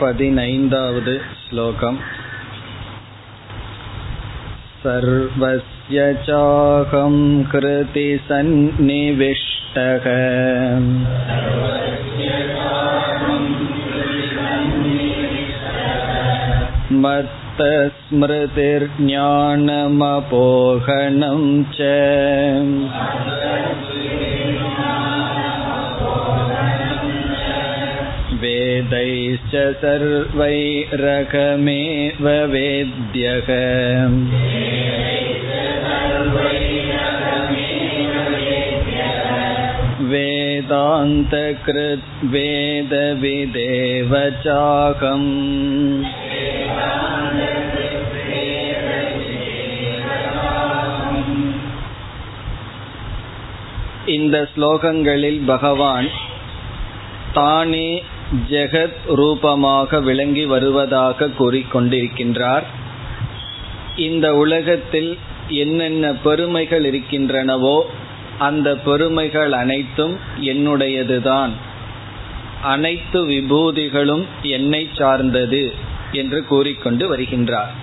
पदिनैन्दावद् श्लोकम् सर्वस्य चाहं कृति सन्निविष्टः मत्तस्मृतिर्ज्ञानमपोहनं च वेदैश्च सर्वैरकमेव वेद्यः वेदान्तकृत् वेदविदेव चाकम् இந்த ஸ்லோகங்களில் பகவான் தானே ஜெகத் ரூபமாக விளங்கி வருவதாக கூறிக்கொண்டிருக்கின்றார். இந்த உலகத்தில் என்னென்ன பெருமைகள் இருக்கின்றனவோ அந்த பெருமைகள் அனைத்தும் என்னுடையதுதான். அனைத்து விபூதிகளும் என்னை சார்ந்தது என்று கூறிக்கொண்டு வருகின்றார்.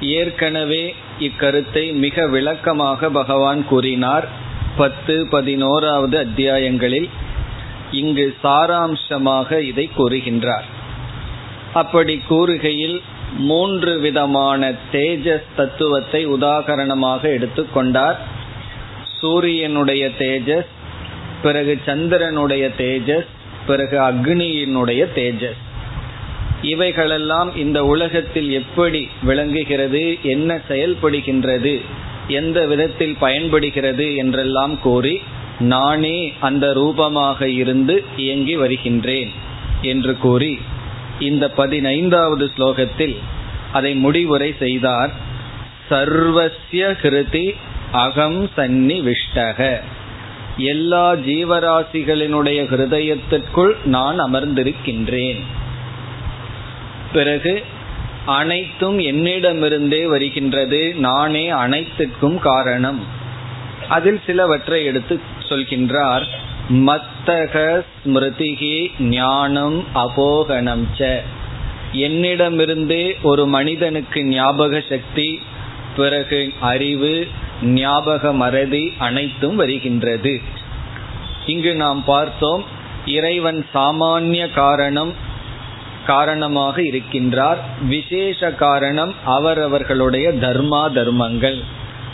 ஏற்கனவே இக்கருத்தை மிக விளக்கமாக பகவான் கூறினார். பத்து பதினோராவது அத்தியாயங்களில் இங்கு சாராம்சமாக இதை கூறுகின்றார். அப்படி கூறுகையில் மூன்று விதமான தேஜஸ் தத்துவத்தை உதாகரணமாக எடுத்துக்கொண்டார் சூரியனுடைய தேஜஸ் பிறகு சந்திரனுடைய தேஜஸ் பிறகு அக்னியினுடைய தேஜஸ். இவைகளெல்லாம் இந்த உலகத்தில் எப்படி விளங்குகிறது என்ன செயல்படுகின்றது எந்த விதத்தில் பயன்படுகிறது என்றெல்லாம் கூறி நானே அந்த ரூபமாக இருந்து இயங்கி வருகின்றேன் என்று கூறி இந்த பதினைந்தாவது ஸ்லோகத்தில் அதை முடிவுரை செய்தார். சர்வசிய கிருதி அகம் சன்னி விஷ்டக எல்லா ஜீவராசிகளினுடைய ஹிருதயத்திற்குள் நான் அமர்ந்திருக்கின்றேன். பிறகு அனைத்தும் என்னிடமிருந்தே வருகின்றது. நானே அனைத்துக்கும் காரணம். அதில் சிலவற்றை எடுத்து சொல்கின்றார் மத்தக ஸ்மிருதிகி ஞானம் அபோகணம் ச. என்னிடமிருந்தே ஒரு மனிதனுக்கு ஞாபக சக்தி பிறகு அறிவு ஞாபக மறதி அனைத்தும் வருகின்றது. இங்கு நாம் பார்த்தோம் இறைவன் சாமானிய காரணம் காரணமாக இருக்கின்றார். விசேஷ காரணம் அவரவர்களுடைய தர்மா தர்மங்கள்.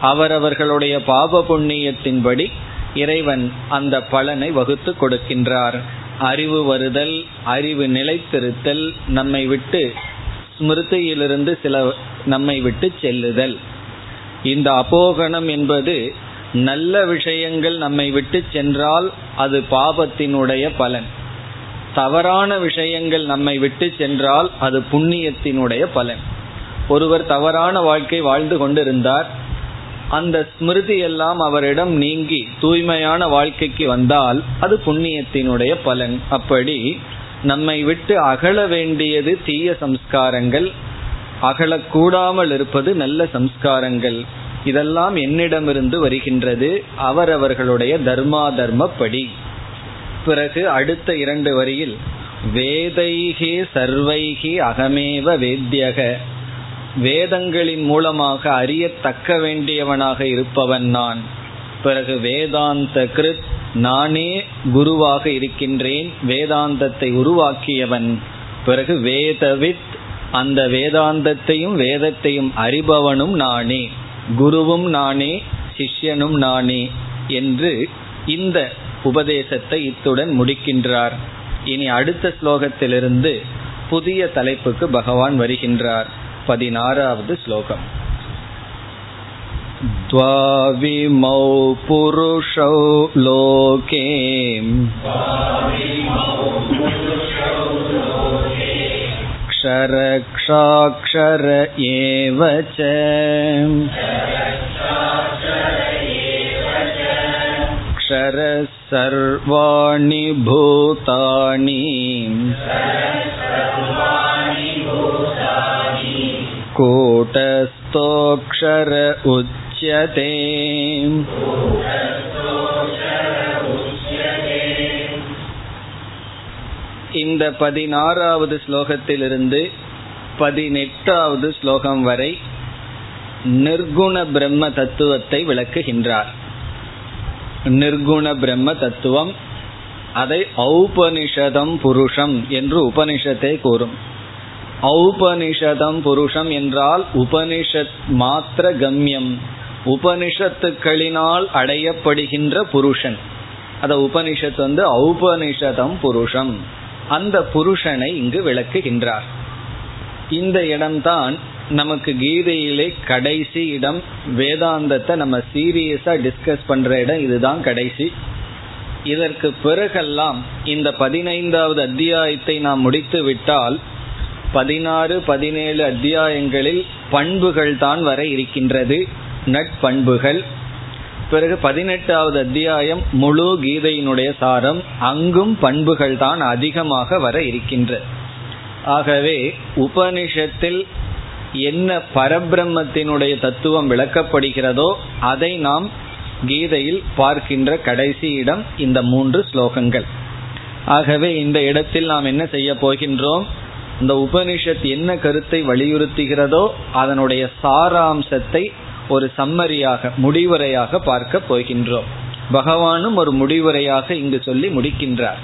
அவரவர்களுடைய பாப புண்ணியத்தின்படி இறைவன் அந்த பலனை வகுத்து கொடுக்கின்றார். அறிவு வருதல் அறிவு நிலைத்திருத்தல் நம்மை விட்டு ஸ்மிருதியிலிருந்து சில நம்மை விட்டு செல்லுதல். இந்த அபோகணம் என்பது நல்ல விஷயங்கள் நம்மை விட்டு சென்றால் அது பாபத்தினுடைய பலன். தவறான விஷயங்கள் நம்மை விட்டு சென்றால் அது புண்ணியத்தினுடைய பலன். ஒருவர் தவறான வாழ்க்கை வாழ்ந்து கொண்டிருந்தார். அந்த ஸ்மிருதி எல்லாம் அவரிடம் நீங்கி தூய்மையான வாழ்க்கைக்கு வந்தால் அது புண்ணியத்தினுடைய பலன். அப்படி நம்மை விட்டு அகல வேண்டியது தீய சம்ஸ்காரங்கள் அகலக்கூடாமல் இருப்பது நல்ல சம்ஸ்காரங்கள். இதெல்லாம் என்னிடமிருந்து வருகின்றது அவரவர்களுடைய தர்மா தர்மப்படி பிறகு அடுத்த இரண்டு வரியில் வேதைகி சர்வைகி அகமேவ வேத்தியக வேதங்களின் மூலமாக அறியத்தக்க வேண்டியவனாக இருப்பவன் நான். பிறகு வேதாந்த கிருத் நானே குருவாக இருக்கின்றேன் வேதாந்தத்தை உருவாக்கியவன். பிறகு வேதவித் அந்த வேதாந்தத்தையும் வேதத்தையும் அறிபவனும் நானே. குருவும் நானே சிஷ்யனும் நானே என்று இந்த உபதேசத்தை இத்துடன் முடிக்கின்றார். இனி அடுத்த ஸ்லோகத்திலிருந்து புதிய தலைப்புக்கு பகவான் வருகின்றார். பதினாறாவது ஸ்லோகம் द्वाविमौ पुरुषौ लोके क्षरक्षाक्षर एव च क्षरः सर्वाणि भूतानि कूटस्थोऽक्षर उच्यते இந்த பதினாறாவது ஸ்லோகத்திலிருந்து பதினெட்டாவது ஸ்லோகம் வரை நிர்குண பிரம்ம தத்துவத்தை விளக்குகின்றார் நிர்குண பிரம்ம தத்துவம் அதை ஔபனிஷதம் புருஷம் என்று உபனிஷத்தை கூறும் ஔபனிஷதம் புருஷம் என்றால் உபனிஷத் மாத்திர கம்யம் உபனிஷத்துக்களினால் அடையப்படுகின்ற புருஷன். அத உபனிஷத் வந்து ஔபனிஷதம் புருஷம். அந்த புருஷனை இங்கு விளக்குகின்றார். இந்த இடம்தான் நமக்கு கீதையிலே கடைசி இடம் வேதாந்தத்தை நம்ம சீரியஸா டிஸ்கஸ் பண்ற இடம் இதுதான் கடைசி. இதற்கு பிறகெல்லாம் இந்த பதினைந்தாவது அத்தியாயத்தை நாம் முடித்து விட்டால் பதினாறு பதினேழு அத்தியாயங்களில் பண்புகள் தான் வர இருக்கின்றது. நட்பண்புகள். பிறகு பதினெட்டாவது அத்தியாயம் முழு கீதையினுடைய சாரம். அங்கும் பண்புகள் தான் அதிகமாக வர இருக்கின்ற. ஆகவே உபனிஷத்தில் என்ன பரபிரம்மத்தினுடைய தத்துவம் விளக்கப்படுகிறதோ அதை நாம் கீதையில் பார்க்கின்ற கடைசி இடம் இந்த மூன்று ஸ்லோகங்கள். ஆகவே இந்த இடத்தில் நாம் என்ன செய்ய போகின்றோம்? இந்த உபனிஷத் என்ன கருத்தை வலியுறுத்துகிறதோ அதனுடைய சாராம்சத்தை ஒரு சம்மரியாக முடிவுரையாக பார்க்க போகின்றோம். பகவானும் ஒரு முடிவுரையாக இங்கு சொல்லி முடிக்கின்றார்.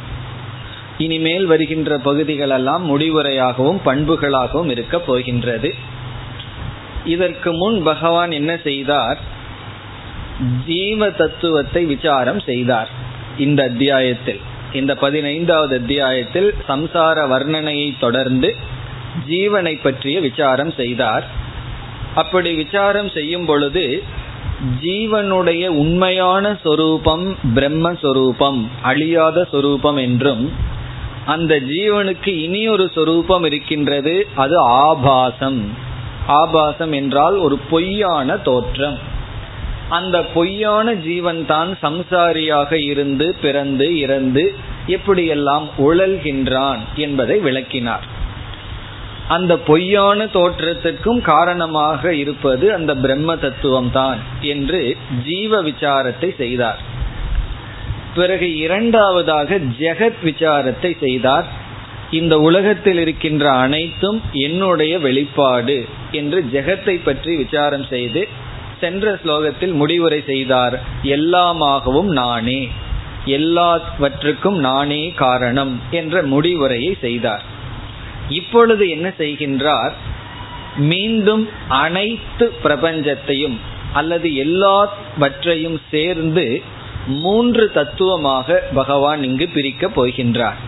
இனிமேல் வருகின்ற பகுதிகள் எல்லாம் முடிவுரையாகவும் பண்புகளாகவும் இருக்க போகின்றது. இதற்கு முன் பகவான் என்ன செய்தார்? ஜீவ தத்துவத்தை விசாரம் செய்தார். இந்த அத்தியாயத்தில். இந்த பதினைந்தாவது அத்தியாயத்தில் சம்சார வர்ணனையை தொடர்ந்து ஜீவனை பற்றிய விசாரம் செய்தார். அப்படி விசாரம் செய்யும் பொழுது ஜீவனுடைய உண்மையான சொரூபம் பிரம்மஸ்வரூபம் அழியாத சொரூபம் என்றும் அந்த ஜீவனுக்கு இனி ஒரு சொரூபம் இருக்கின்றது அது ஆபாசம். ஆபாசம் என்றால் ஒரு பொய்யான தோற்றம். அந்த பொய்யான ஜீவன் தான் சம்சாரியாக இருந்து பிறந்து இறந்து எப்படியெல்லாம் உழல்கின்றான் என்பதை விளக்கினார். அந்த பொய்யான தோற்றத்திற்கும் காரணமாக இருப்பது அந்த பிரம்ம தத்துவம் தான் என்று ஜீவ விசாரத்தை செய்தார். பிறகு இரண்டாவதாக ஜெகத் விசாரத்தை செய்தார். இந்த உலகத்தில் இருக்கின்ற அனைத்தும் என்னுடைய வெளிப்பாடு என்று ஜெகத்தை பற்றி விசாரம் செய்து சென்ற ஸ்லோகத்தில் முடிவுரை செய்தார் எல்லாமாகவும் நானே எல்லாவற்றுக்கும் நானே காரணம் என்ற முடிவுரையை செய்தார். இப்பொழுது என்ன செய்கின்றார்? மீண்டும் அனைத்து பிரபஞ்சத்தையும் அல்லது எல்லாவற்றையும் சேர்ந்து மூன்று தத்துவமாக பகவான் இங்கு பிரிக்கப் போகின்றார்.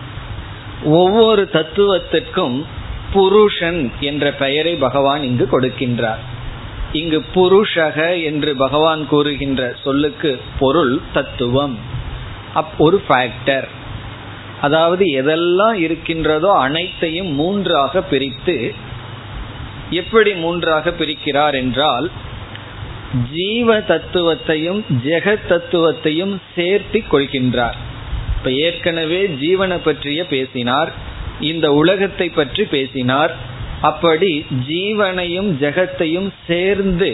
ஒவ்வொரு தத்துவத்திற்கும் புருஷன் என்ற பெயரை பகவான் இங்கு கொடுக்கின்றார். இங்கு புருஷக என்று பகவான் கூறுகின்ற சொல்லுக்கு பொருள் தத்துவம். அப் ஒரு ஃபேக்டர் அதாவது எதெல்லாம் இருக்கின்றதோ அனைத்தையும் மூன்றாக பிரித்து எப்படி மூன்றாக பிரிக்கிறார் என்றால் ஜீவ தத்துவத்தையும் ஜெகத் தத்துவத்தையும் சேர்த்தி கொள்கின்றார். இப்ப ஏற்கனவே ஜீவனை பற்றிய பேசினார் இந்த உலகத்தை பற்றி பேசினார் அப்படி ஜீவனையும் ஜெகத்தையும் சேர்ந்து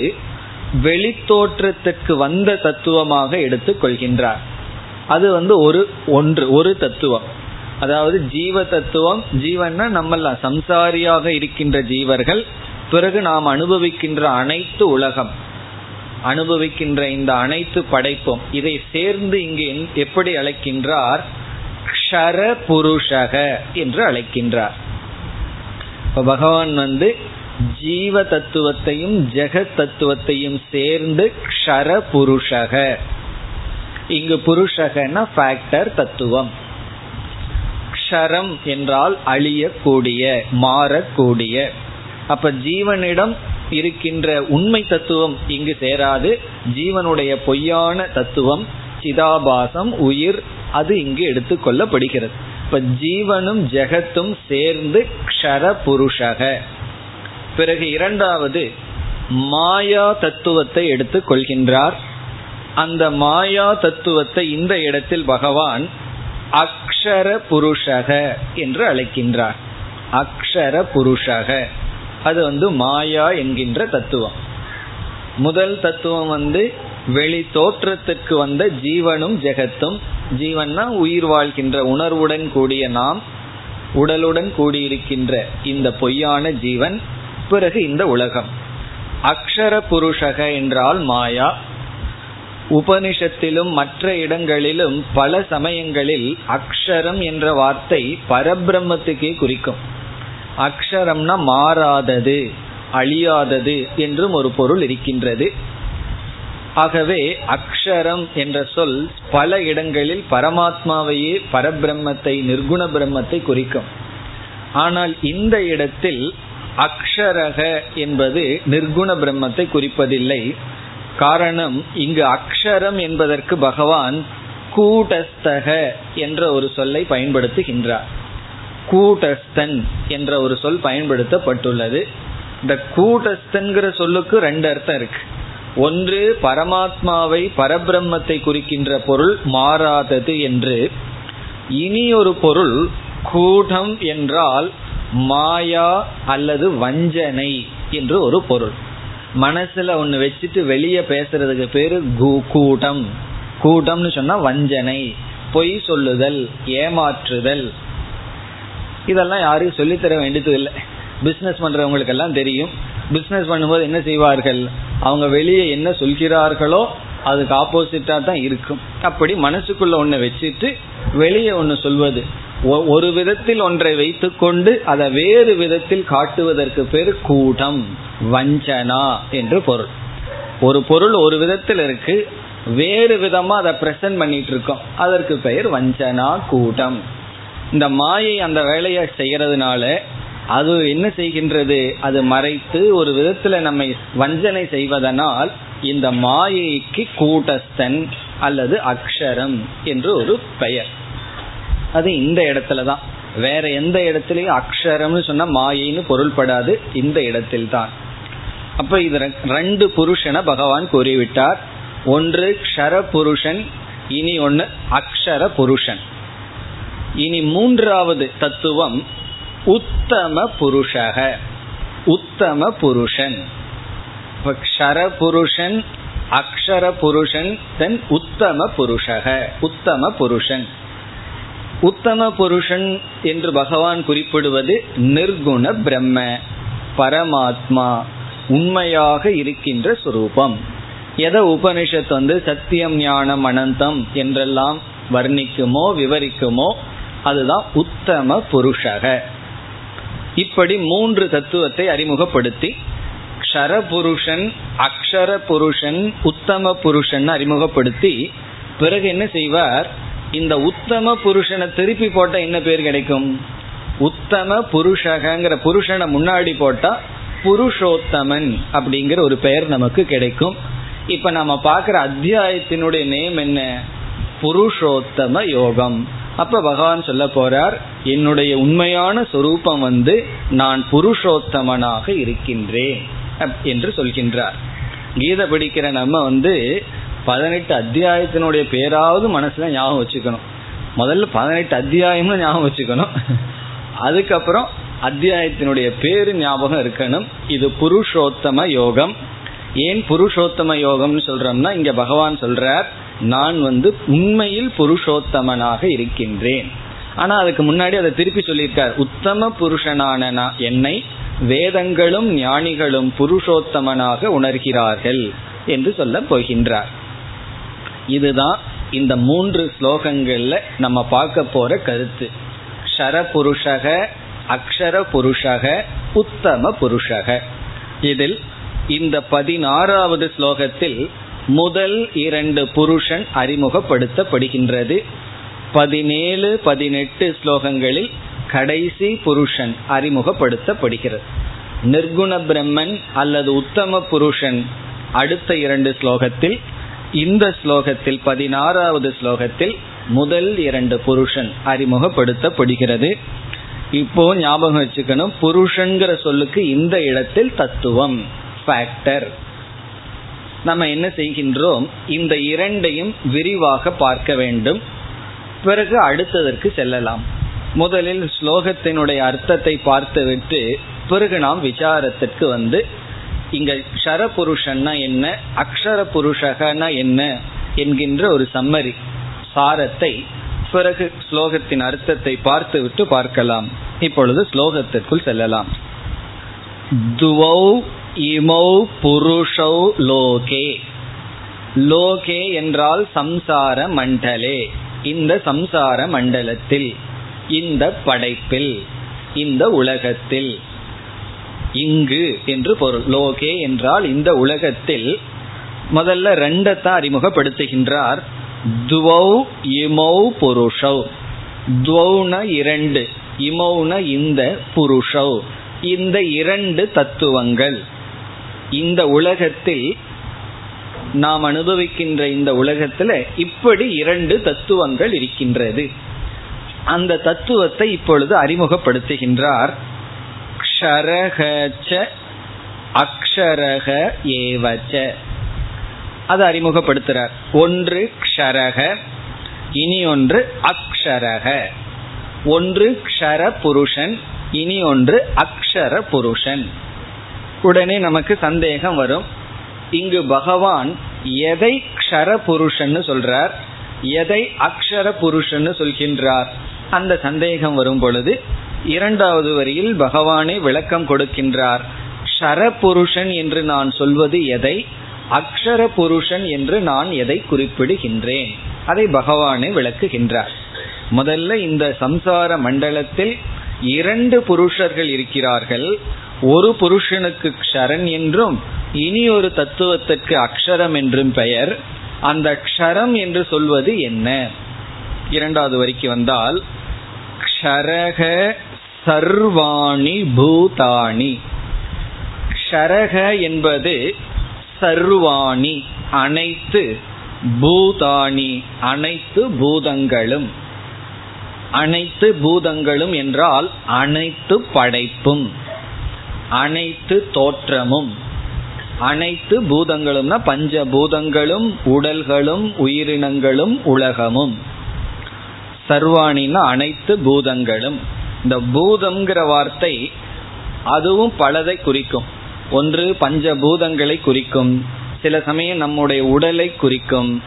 வெளித்தோற்றத்துக்கு வந்த தத்துவமாக எடுத்துக்கொள்கின்றார் அது வந்து ஒரு ஒன்று ஒரு தத்துவம். அதாவது ஜீவ தத்துவம் ஜீவன்னா நம்மள சம்சாரியாக இருக்கின்ற ஜீவர்கள் பிறகு நாம் அனுபவிக்கின்ற அனைத்து உலகம் அனுபவிக்கின்ற இந்த அனைத்து படைப்பும் இதை சேர்ந்து இங்கு எப்படி அழைக்கின்றார்? க்ஷர புருஷக என்று அழைக்கின்றார். இப்ப பகவான் வந்து ஜீவ தத்துவத்தையும் ஜெகத் தத்துவத்தையும் சேர்ந்து க்ஷர புருஷக. இங்கு புருஷகன ஃபேக்டர் தத்துவம். க்ஷரம் என்றால் அழியக்கூடிய மாறக்கூடிய. அப்ப ஜீவனிடம் இருக்கின்ற உண்மை தத்துவம் இங்கு சேராது. ஜீவனுடைய பொய்யான தத்துவம் சிதாபாசம் உயிர் அது இங்கு எடுத்துக்கொள்ளப்படுகிறது இப்ப ஜீவனும் ஜெகத்தும் சேர்ந்து க்ஷர புருஷக. பிறகு இரண்டாவது மாயா தத்துவத்தை எடுத்துக் கொள்கின்றார். அந்த மாயா தத்துவத்தை இந்த இடத்தில் பகவான் அக்ஷர புருஷக என்று அழைக்கின்றார். அக்ஷர புருஷக. அது வந்து மாயா என்கின்ற தத்துவம். முதல் தத்துவம் வந்து வெளி தோற்றத்துக்கு வந்த ஜீவனும் ஜெகத்தும் ஜீவன்னா உயிர் வாழ்கின்ற உணர்வுடன் கூடிய நாம் உடலுடன் கூடியிருக்கின்ற இந்த பொய்யான ஜீவன் பிறகு இந்த உலகம். அக்ஷர புருஷக என்றால் மாயா. உபனிஷத்திலும் மற்ற இடங்களிலும் பல சமயங்களில் அக்ஷரம் என்ற வார்த்தை பரபிரம்மத்துக்கே குறிக்கும். அக்ஷரம்னா மாறாதது அழியாதது என்றும் ஒரு பொருள் இருக்கின்றது. ஆகவே அக்ஷரம் என்ற சொல் பல இடங்களில் பரமாத்மாவையே பரபிரம்மத்தை நிர்குண பிரம்மத்தை குறிக்கும். ஆனால் இந்த இடத்தில் அக்ஷரக என்பது நிர்குண பிரம்மத்தை குறிப்பதில்லை. காரணம் இங்கு அக்ஷரம் என்பதற்கு பகவான் கூட்டஸ்தக என்ற ஒரு சொல்லை பயன்படுத்துகின்றார். கூட்டஸ்தன் என்ற ஒரு சொல் பயன்படுத்தப்பட்டுள்ளது. இந்த கூட்டஸ்தன்கிற சொல்லுக்கு ரெண்டு அர்த்தம் இருக்கு. ஒன்று பரமாத்மாவை பரபிரம்மத்தை குறிக்கின்ற பொருள் மாறாதது என்று. இனி ஒரு பொருள் கூடம் என்றால் மாயா அல்லது வஞ்சனை என்று ஒரு பொருள். மனசுல ஒன்னு வச்சுட்டு வெளியே பேசுறதுக்கு பேரு கூட்டம் கூட்டம்னு சொன்னா வஞ்சனை பொய் சொல்லுதல் ஏமாற்றுதல். இதெல்லாம் யாரும் சொல்லித்தர வேண்டியது இல்லை. பிசினஸ் பண்றவங்களுக்கு எல்லாம் தெரியும். பிசினஸ் பண்ணும்போது என்ன செய்வார்கள்? அவங்க வெளியே என்ன சொல்கிறார்களோ அதுக்கு ஆப்போசிட்டா தான் இருக்கும். அப்படி மனசுக்குள்ள ஒன்று வச்சுட்டு வெளியே ஒன்று சொல்வது. ஒரு விதத்தில் ஒன்றை வைத்துக்கொண்டு அதை வேறு விதத்தில் காட்டுவதற்கு பேர் கூட்டம் வஞ்சனா என்று பொருள். ஒரு பொருள் ஒரு விதத்தில் இருக்கு வேறு விதமா அதை பிரசன்ட் பண்ணிட்டு இருக்கோம். அதற்கு பெயர் வஞ்சனா கூட்டம். இந்த மாயை அந்த வேலையை செய்யறதுனால அது என்ன செய்கின்றது? அது மறைத்து ஒரு விதத்துல நம்மை வஞ்சனை செய்வதனால் இந்த மாயைக்கு கூட்டஸ்தன் அல்லது அக்ஷரம் என்று ஒரு பெயர். அது இந்த இடத்துல தான். வேற எந்த இடத்துலயும் அக்ஷரம்னு சொன்னா மாயைன்னு பொருள்படாது இந்த இடத்தில் தான் அப்ப இது ரெண்டு புருஷனை பகவான் கூறிவிட்டார். ஒன்று க்ஷர புருஷன் இனி ஒன்று அக்ஷர புருஷன். இனி மூன்றாவது தத்துவம் உத்தம புருஷக. உத்தம புருஷன். க்ஷர புருஷன் அக்ஷர புருஷன் தென் உத்தம புருஷக. உத்தம புருஷன். உத்தம புருஷன் என்று பகவான் குறிப்பிடுவது நிர்குண பிரம்ம பரமாத்மா உண்மையாக இருக்கின்ற சுரூபம். எதை உபனிஷத் வந்து சத்தியம் ஞானம் அனந்தம் என்றெல்லாம் வர்ணிக்குமோ விவரிக்குமோ அதுதான் உத்தம புருஷக. இப்படி மூன்று தத்துவத்தை அறிமுகப்படுத்தி க்ஷர புருஷன் அக்ஷர புருஷன் உத்தம புருஷன் அறிமுகப்படுத்தி பிறகு என்ன செய்வார்? இந்த உத்தம புருஷனை திருப்பி போட்டா என்ன பேர் கிடைக்கும்? உத்தம புருஷகங்கிற புருஷனை முன்னாடி போட்டா புருஷோத்தமன் அப்படிங்கிற ஒரு பெயர் நமக்கு கிடைக்கும். இப்ப நம்ம பார்க்குற அத்தியாயத்தினுடைய நேம் என்ன? புருஷோத்தம யோகம். அப்ப பகவான் சொல்ல போறார் என்னுடைய உண்மையான சொரூபம் வந்து நான் புருஷோத்தமனாக இருக்கின்றேன் என்று சொல்கின்றார். கீதை படிக்கிற நம்ம வந்து பதினெட்டு அத்தியாயத்தினுடைய பேராவது மனசுல ஞாபகம் வச்சுக்கணும். முதல்ல பதினெட்டு அத்தியாயம்னு ஞாபகம் வச்சுக்கணும். அதுக்கப்புறம் அத்தியாயத்தினுடைய பேரு ஞாபகம் இருக்கணும். இது புருஷோத்தம யோகம். ஏன் புருஷோத்தம யோகம்னு சொல்றோம்னா இங்க பகவான் சொல்றார் நான் வந்து உண்மையில் புருஷோத்தமனாக இருக்கின்றேன். ஆனா அதுக்கு முன்னாடி அதை திருப்பி சொல்லியிருக்கார். உத்தம புருஷனான என்னை வேதங்களும் ஞானிகளும் புருஷோத்தமனாக உணர்கிறார்கள் என்று சொல்ல போகின்றார். இதுதான் இந்த மூன்று ஸ்லோகங்கள்ல நம்ம பார்க்க போற கருத்து. ஷரபுருஷக அக்ஷர புருஷக உத்தம புருஷக. இதில் இந்த பதினாறாவது ஸ்லோகத்தில் முதல் இரண்டு புருஷன் அறிமுகப்படுத்தப்படுகின்றது. பதினேழு பதினெட்டு ஸ்லோகங்களில் கடைசி புருஷன் அறிமுகப்படுத்தப்படுகிறது. நிர்குண பிரம்மன் அல்லது உத்தம புருஷன் அடுத்த இரண்டு ஸ்லோகத்தில் இந்த ஸ்லோகத்தில் பதினாறாவது ஸ்லோகத்தில் முதல் இரண்டு புருஷன் அறிமுகப்படுத்தப்படுகிறது. இப்போ ஞாபகம் வச்சுக்கணும் புருஷன்கிற சொல்லுக்கு இந்த இடத்தில் தத்துவம் ஃபேக்டர் நம்ம என்ன செய்கின்றோம்? இந்த இரண்டையும் விரிவாக பார்க்க வேண்டும். பிறகு அடுத்ததற்கு செல்லலாம். முதலில் ஸ்லோகத்தினுடைய அர்த்தத்தை பார்த்துவிட்டு பிறகு நாம் விசாரத்திற்கு வந்து இங்க ஷர புருஷன்னா என்ன அக்ஷர புருஷகனா என்ன என்கின்ற ஒரு சம்மரி சாரத்தை பிறகு ஸ்லோகத்தின் அர்த்தத்தை பார்த்துவிட்டு பார்க்கலாம். இப்பொழுது ஸ்லோகத்திற்குள் செல்லலாம். துவௌ இமௌ புருஷௌ லோகே. லோகே என்றால் சம்சார மண்டலே. இந்த சம்சார மண்டலத்தில் இந்த படைப்பில் இந்த உலகத்தில். இங்கு என்று பொருள். லோகே என்றால் இந்த உலகத்தில் முதல்ல ரெண்டத்தான் அறிமுகப்படுத்துகின்றார். துவௌ இமௌ புருஷௌ. துவௌன இரண்டு இமௌன இந்த புருஷௌ. இந்த இரண்டு தத்துவங்கள். இந்த உலகத்தில் நாம் அனுபவிக்கின்ற இந்த உலகத்துல இப்படி இரண்டு தத்துவங்கள் இருக்கின்றது. அந்த தத்துவத்தை இப்பொழுது அறிமுகப்படுத்துகின்றார். க்ஷரகச்ச அக்ஷரக ஏவச்ச. அது அறிமுகப்படுத்துறார். ஒன்று க்ஷரக இனி ஒன்று அக்ஷரக. ஒன்று க்ஷர புருஷன் இனி ஒன்று அக்ஷர புருஷன் உடனே நமக்கு சந்தேகம் வரும். இங்கு பகவான் எதை க்ஷர புருஷன்னு சொல்றார்? எதை அக்ஷர புருஷன்னு சொல்கின்றார்? அந்த சந்தேகம் வரும் பொழுது இரண்டாவது வரியில் பகவானே விளக்கம் கொடுக்கின்றார். ஷர புருஷன் என்று நான் சொல்வது எதை? அக்ஷர புருஷன் என்று நான் எதை குறிப்பிடுகின்றேன்? அதை பகவானே விளக்குகின்றார். முதல்ல இந்த சம்சார மண்டலத்தில் இரண்டு புருஷர்கள் இருக்கிறார்கள். ஒரு புருஷனுக்கு க்ஷரன் என்றும் இனி ஒரு தத்துவத்திற்கு அக்ஷரம் என்றும் பெயர். அந்த க்ஷரம் என்று சொல்வது என்ன? இரண்டாவது வரிக்கு வந்தால் க்ஷரக சர்வாணி பூதாணி. க்ஷரக என்பது சர்வாணி அனைத்து பூதாணி அனைத்து பூதங்களும். அனைத்து பூதங்களும் என்றால் அனைத்து படைப்பும். அனைத்து தோற்றமும் அனைத்து பூதங்களும்னா பஞ்ச பூதங்களும் உடல்களும் உயிரினங்களும் உலகமும். சர்வாணின்னா அனைத்து பூதங்களும். இந்த பூதம்ங்கிற வார்த்தை அதுவும் பலதை குறிக்கும். ஒன்று பஞ்சபூதங்களை குறிக்கும். சில சமயம் நம்முடைய உடலை குறிக்கும்.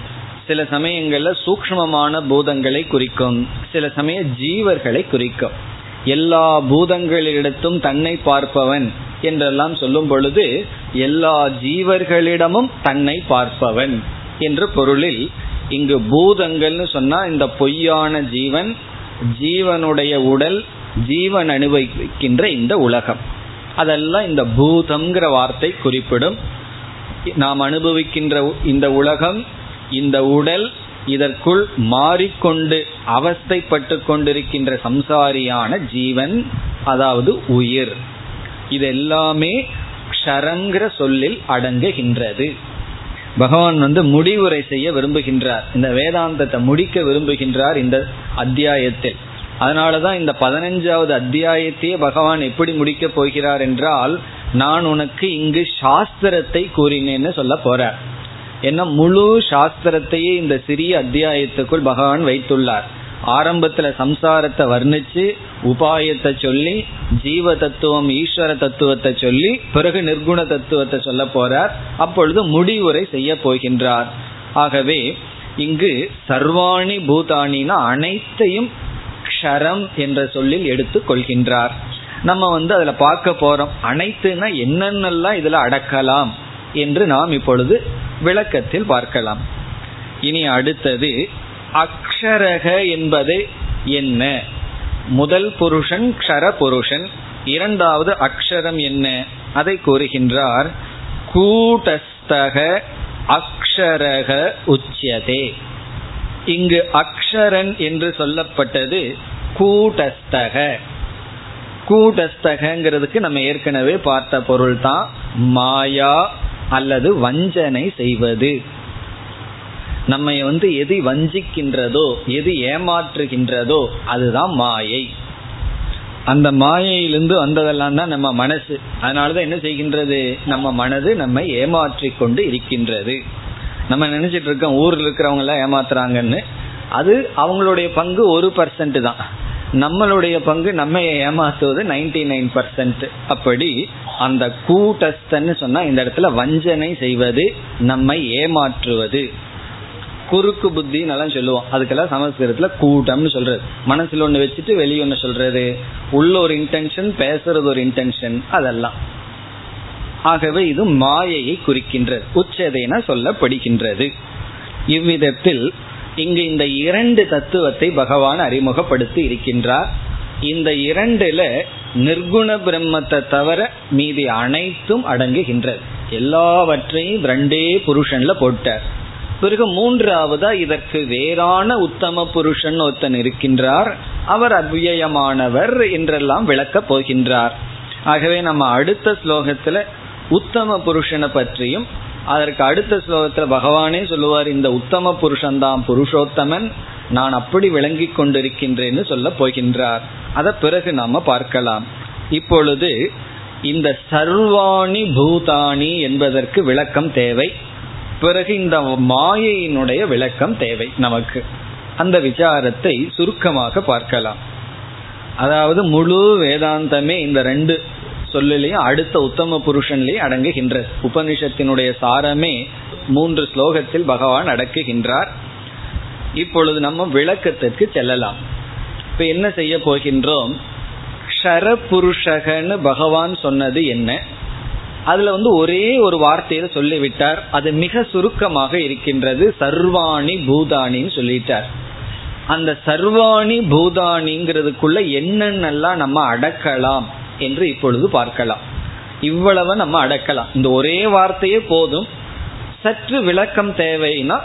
சில சமயங்களில் சூக்மமான பூதங்களை குறிக்கும். சில சமய ஜீவர்களை குறிக்கும். எல்லா பூதங்களிடத்தும் தன்னை பார்ப்பவன் என்றெல்லாம் சொல்லும் பொழுது எல்லா ஜீவர்களிடமும் தன்னை பார்ப்பவன் என்ற பொருளில் இங்கு பூதங்கள்னு சொன்னா இந்த பொய்யான ஜீவன் ஜீவனுடைய உடல் ஜீவன் அனுபவிக்கின்ற இந்த உலகம். அதெல்லாம் இந்த பூதம்ங்கிற வார்த்தை குறிப்பிடும். நாம் அனுபவிக்கின்ற இந்த உலகம் இந்த உடல் இதற்குள் மாறிக்கொண்டு அவஸ்தைப்பட்டு கொண்டிருக்கின்ற சம்சாரியான ஜீவன் அதாவது உயிர். இது எல்லாமே க்ஷரங்கிற சொல்லில் அடங்குகின்றது. பகவான் வந்து முடிவுரை செய்ய விரும்புகின்றார். இந்த வேதாந்தத்தை முடிக்க விரும்புகின்றார் இந்த அத்தியாயத்தில். அதனாலதான் இந்த பதினஞ்சாவது அத்தியாயத்தையே பகவான் எப்படி முடிக்க போகிறார் என்றால் நான் உனக்கு இங்கு சாஸ்திரத்தை கூறினேன்னு சொல்ல போறார். ஏன்னா முழு சாஸ்திரத்தையே இந்த சிறிய அத்தியாயத்துக்குள் பகவான் வைத்துள்ளார். ஆரம்பத்துல சம்சாரத்தை வர்ணிச்சு உபாயத்தை சொல்லி ஜீவ தத்துவம் ஈஸ்வர தத்துவத்தை சொல்லி பிறகு நிர்குண தத்துவத்தை சொல்ல போறார். அப்பொழுது முடிவுரை செய்ய போகின்றார். ஆகவே இங்கு சர்வாணி பூதானினா அனைத்தையும் க்ஷரம் என்ற சொல்லில் எடுத்து கொள்கின்றார். நம்ம வந்து அதுல பார்க்க போறோம். அனைத்துனா என்னென்னலாம் இதுல அடக்கலாம் என்று நாம் இப்பொழுது விளக்கத்தில் பார்க்கலாம். இனி அடுத்தது அக்ஷரக என்பது என்ன? முதல் புருஷன் க்ஷர புருஷன். இரண்டாவது அக்ஷரம் என்ன? அதை கூறுகின்றார் கூட்டஸ்தக அக்ஷரக உச்சியதே. இங்கு அக்ஷரன் என்று சொல்லப்பட்டது கூட்டஸ்தக. கூட்டஸ்தகங்கிறதுக்கு நம்ம ஏற்கனவே பார்த்த பொருள் தான் மாயா அல்லது வஞ்சனை செய்வது. நம்ம வந்து எது வஞ்சிக்கின்றதோ எது ஏமாற்றுகின்றதோ அதுதான் மாயை. அந்த மாயையிலிருந்து வந்ததெல்லாம் தான் நம்ம மனசு. அதனாலதான் என்ன செய்கின்றது? நம்ம மனது நம்மை ஏமாற்றி கொண்டு இருக்கின்றது. நம்ம நினைச்சிட்டு இருக்கோம் ஊர்ல இருக்கிறவங்க எல்லாம் ஏமாத்துறாங்கன்னு. அது அவங்களுடைய பங்கு ஒரு பர்சன்ட் தான். நம்மளுடைய பங்கு நம்ம ஏமாத்துவது நைன்டி நைன் பர்சன்ட். அப்படி அந்த கூட்டஸ்தன்னு சொன்னா இந்த இடத்துல வஞ்சனை செய்வது நம்மை ஏமாற்றுவது. குறுக்கு புத்தின்னு சொல்லுவோம். அதுக்கெல்லாம் சமஸ்கிருதத்துல கூட்டம்னு சொல்றது. மனசுல ஒண்ணு வச்சுட்டு வெளியே ஒண்ணு சொல்றது. உள்ள ஒரு இன்டென்ஷன் பேசுறது ஒரு இன்டென்ஷன் அதெல்லாம். ஆகவே இது மாயையை குறிக்கின்றது. உச்சதென சொல்லப்படுகின்றது. இவ்விதத்தில் இங்கு இந்த இரண்டு தத்துவத்தை பகவான் அறிமுகப்படுத்தி இருக்கின்றார். இந்த இரண்டுல நிர்குண பிரம்மத்தை தவிர மீதி அனைத்தும் அடங்குகின்றது. எல்லாவற்றையும் ரெண்டே புருஷன்ல போட்டார். பிறகு மூன்றாவதா இதற்கு வேறான உத்தம புருஷன் ஒருத்தன் இருக்கின்றார். அவர் அவ்வியமானவர் என்றெல்லாம் விளக்கப் போகின்றார். ஆகவே நம்ம அடுத்த ஸ்லோகத்துல உத்தம புருஷனை பற்றியும் அதற்கு அடுத்த ஸ்லோகத்துல பகவானே சொல்லுவார் இந்த உத்தம புருஷன்தான் புருஷோத்தமன் நான் அப்படி விளங்கி கொண்டிருக்கின்றேன்னு சொல்ல போகின்றார். அதை பிறகு நாம பார்க்கலாம். இப்பொழுது இந்த சர்வாணி பூதானி என்பதற்கு விளக்கம் தேவை. பிறகு இந்த மாயையினுடைய விளக்கம் தேவை நமக்கு. அந்த விசாரத்தை சுருக்கமாக பார்க்கலாம். அதாவது முழு வேதாந்தமே இந்த ரெண்டு சொல்லிலையும் அடுத்த உத்தம புருஷன்லேயே அடங்குகின்றது உபனிஷத்தினுடைய சாரமே மூன்று ஸ்லோகத்தில் பகவான் அடக்குகின்றார். இப்பொழுது நம்ம விளக்கத்திற்கு செல்லலாம். இப்ப என்ன செய்ய போகின்றோம்? ஷரபுருஷகன்னு பகவான் சொன்னது என்ன? அதுல வந்து ஒரே ஒரு வார்த்தையில சொல்லிவிட்டார். அது மிக சுருக்கமாக இருக்கின்றது. சர்வாணி பூதானின்னு சொல்லிட்டார். அந்த சர்வாணி பூதானிங்கிறதுக்குள்ள என்னென்னலாம் நம்ம அடக்கலாம்? என்று இப்பொழுது பார்க்கலாம். இவ்வளவு நம்ம அடக்கலாம். இந்த ஒரே வார்த்தையே போதும். சற்று விளக்கம் தேவைன்னா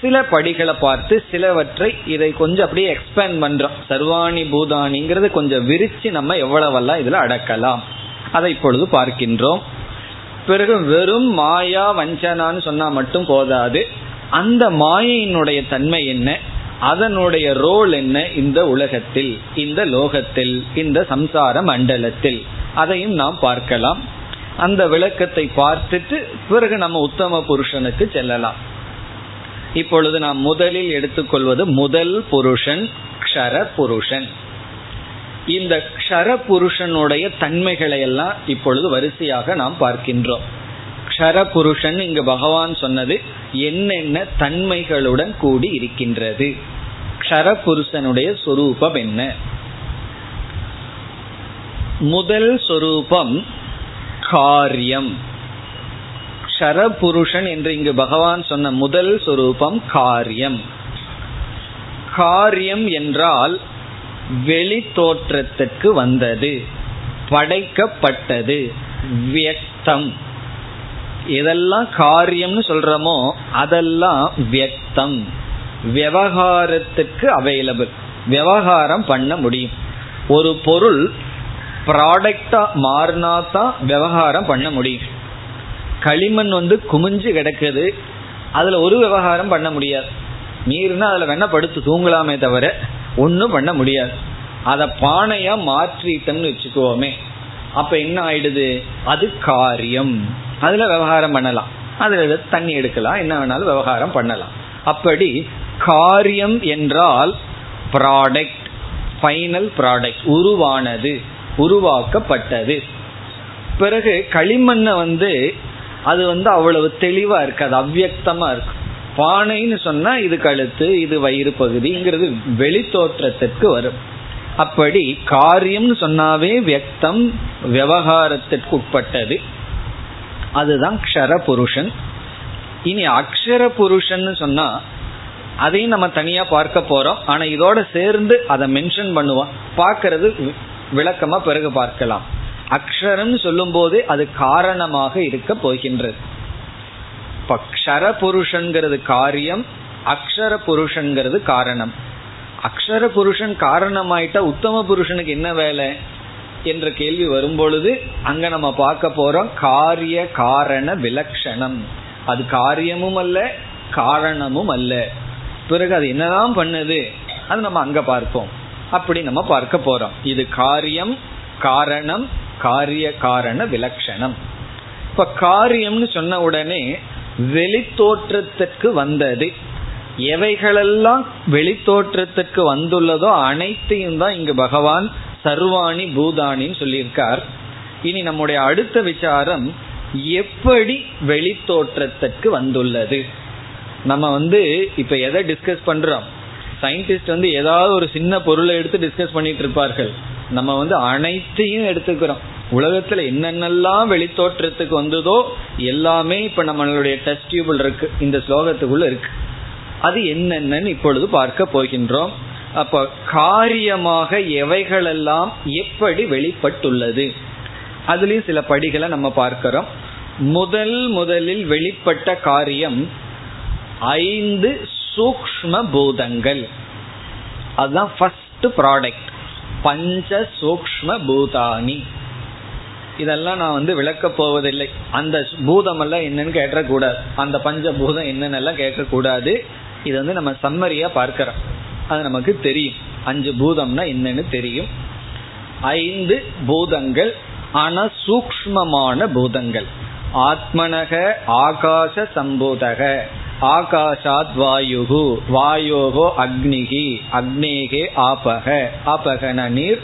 சில படிகளை பார்த்து சிலவற்றை இதை கொஞ்சம் அப்படியே எக்ஸ்பேண்ட் பண்றோம். சர்வாணி பூதானிங்கிறது கொஞ்சம் விரிச்சு நம்ம எவ்வளவெல்லாம் இதுல அடக்கலாம். அதை இப்பொழுது பார்க்கின்றோம். பிறகு வெறும் மாயா வஞ்சனான்னு சொன்னா மட்டும் போதாது. அந்த மாயையினுடைய தன்மை என்ன? அதனுடைய ரோல் என்ன இந்த உலகத்தில் இந்த லோகத்தில் இந்த சம்சார மண்டலத்தில்? அதையும் நாம் பார்க்கலாம். அந்த விளக்கத்தை பார்த்துட்டு பிறகு நம்ம உத்தம புருஷனுக்கு செல்லலாம். இப்பொழுது நாம் முதலில் எடுத்துக்கொள்வது முதல் புருஷன் க்ஷர புருஷன். இந்த க்ஷர புருஷனுடைய தன்மைகளை எல்லாம் இப்பொழுது வரிசையாக நாம் பார்க்கின்றோம். அக்ஷர புருஷன் இங்கு பகவான் சொன்னது என்னென்ன தன்மைகளுடன் கூடி இருக்கின்றது. க்ஷர புருஷனுடைய சொரூபம் என்ன? முதல் சொரூபம் காரியம். ஷரபுருஷன் என்று இங்கு பகவான் சொன்ன முதல் சொரூபம் காரியம். காரியம் என்றால் வெளி தோற்றத்திற்கு வந்தது படைக்கப்பட்டது வியக்தம். எதெல்லாம் காரியம்னு சொல்றோமோ அதெல்லாம் வியக்தம். விவகாரத்துக்கு அவைலபிள் விவகாரம் பண்ண முடியும். ஒரு பொருள் ப்ராடக்டா மாறினா தான் விவகாரம் பண்ண முடியும். களிமண் வந்து குமிஞ்சு கிடக்குது. அதுல ஒரு விவகாரம் பண்ண முடியாது. மீறினா அதுல வேணா படுத்து தூங்கலாமே தவிர ஒன்றும் பண்ண முடியாது. அதை பானையா மாற்றிட்டோம்னு வச்சுக்குவோமே அப்ப என்ன ஆயிடுது? அது காரியம். அதுல விவகாரம் பண்ணலாம். அதுல தண்ணி எடுக்கலாம். என்ன வேணாலும் விவகாரம் பண்ணலாம். அப்படி காரியம் என்றால் ப்ராடக்ட் ஃபைனல் ப்ராடக்ட் உருவானது உருவாக்கப்பட்டது. பிறகு களிமண்ணை வந்து அது வந்து அவ்வளவு தெளிவா இருக்காது அவ்வியக்தமாக இருக்கும். பானைன்னு சொன்னா இது கழுத்து இது வயிறு பகுதிங்கிறது வெளி தோற்றத்திற்கு வரும். அப்படி காரியம்னு சொன்னாவே வியக்தம் விவகாரத்திற்கு உட்பட்டது அதுதான் க்ஷர புருஷன். இனி அக்ஷர புருஷன் சொன்னா அதையும் நம்ம தனியா பார்க்க போறோம். ஆனா இதோட சேர்ந்து அதை மென்ஷன் பண்ணுவோம். பார்க்கறது விளக்கமா பிறகு பார்க்கலாம். அக்ஷரம் சொல்லும் போது அது காரணமாக இருக்க போகின்றது. க்ஷர புருஷன்கிறது காரியம் அக்ஷர புருஷன்கிறது காரணம். அக்ஷர புருஷன் காரணமாயிட்டா உத்தம புருஷனுக்கு என்ன வேலை? என்ற கேள்வி வரும்பொழுது அங்க நம்ம பார்க்க போறோம் காரிய காரண விலக்ஷணம். அது காரியமும் அல்ல காரணமும் அல்ல. பிறகு அது என்னதான் பண்ணுது? அது நம்ம அங்க பார்ப்போம். அப்படி நம்ம பார்க்க போறோம். இது காரியம் காரணம் காரிய காரண விலக்ஷணம். இப்ப காரியம்னு சொன்ன உடனே வெளித்தோற்றத்திற்கு வந்தது. எவைகளெல்லாம் வெளித்தோற்றத்துக்கு வந்துள்ளதோ அனைத்தையும் தான் இங்கு பகவான் சர்வாணி பூதானின்னு சொல்லியிருக்கார். இனி நம்முடைய அடுத்த விசாரம் எப்படி வெளித்தோற்றத்திற்கு வந்துள்ளது? நம்ம வந்து இப்ப எதை டிஸ்கஸ் பண்றோம்? சயின்டிஸ்ட் வந்து ஏதாவது ஒரு சின்ன பொருளை எடுத்து டிஸ்கஸ் பண்ணிட்டு இருப்பார்கள். நம்ம வந்து அனைத்தையும் எடுத்துக்கிறோம். உலகத்துல என்னென்னலாம் வெளித்தோற்றத்துக்கு வந்ததோ எல்லாமே இப்ப நம்மளுடைய டெஸ்ட் டியூபிள் இருக்கு. இந்த ஸ்லோகத்துக்குள்ள இருக்கு. அது என்னென்னு இப்பொழுது பார்க்க போகின்றோம். அப்ப காரியமாக எவைகளெல்லாம் எப்படி வெளிப்பட்டுள்ளது? அதுலயும் சில படிகளை நம்ம பார்க்கிறோம். முதல் முதலில் வெளிப்பட்ட காரியம் ஐந்து சூக்ம பூதங்கள். அதுதான் ஃபர்ஸ்ட் ப்ராடக்ட் பஞ்ச சூக்ம பூதானி. இதெல்லாம் நான் வந்து விளக்க போவதில்லை. அந்த பூதம் எல்லாம் என்னன்னு கேட்டக்கூடாது அந்த பஞ்ச பூதம் என்னென்னலாம் கேட்கக்கூடாது. இது வந்து நம்ம சம்மரியா பார்க்கிறோம். அது நமக்கு தெரியும். அஞ்சு பூதம்னா என்னன்னு தெரியும். ஐந்து பூதங்கள் ஆனா சூக்மமான பூதங்கள். ஆத்மனக ஆகாச சம்பூதக. ஆகாஷாத் வாயுகு. வாயோகோ அக்னிகி. அக்னேகே ஆபக. ஆபகன நீர்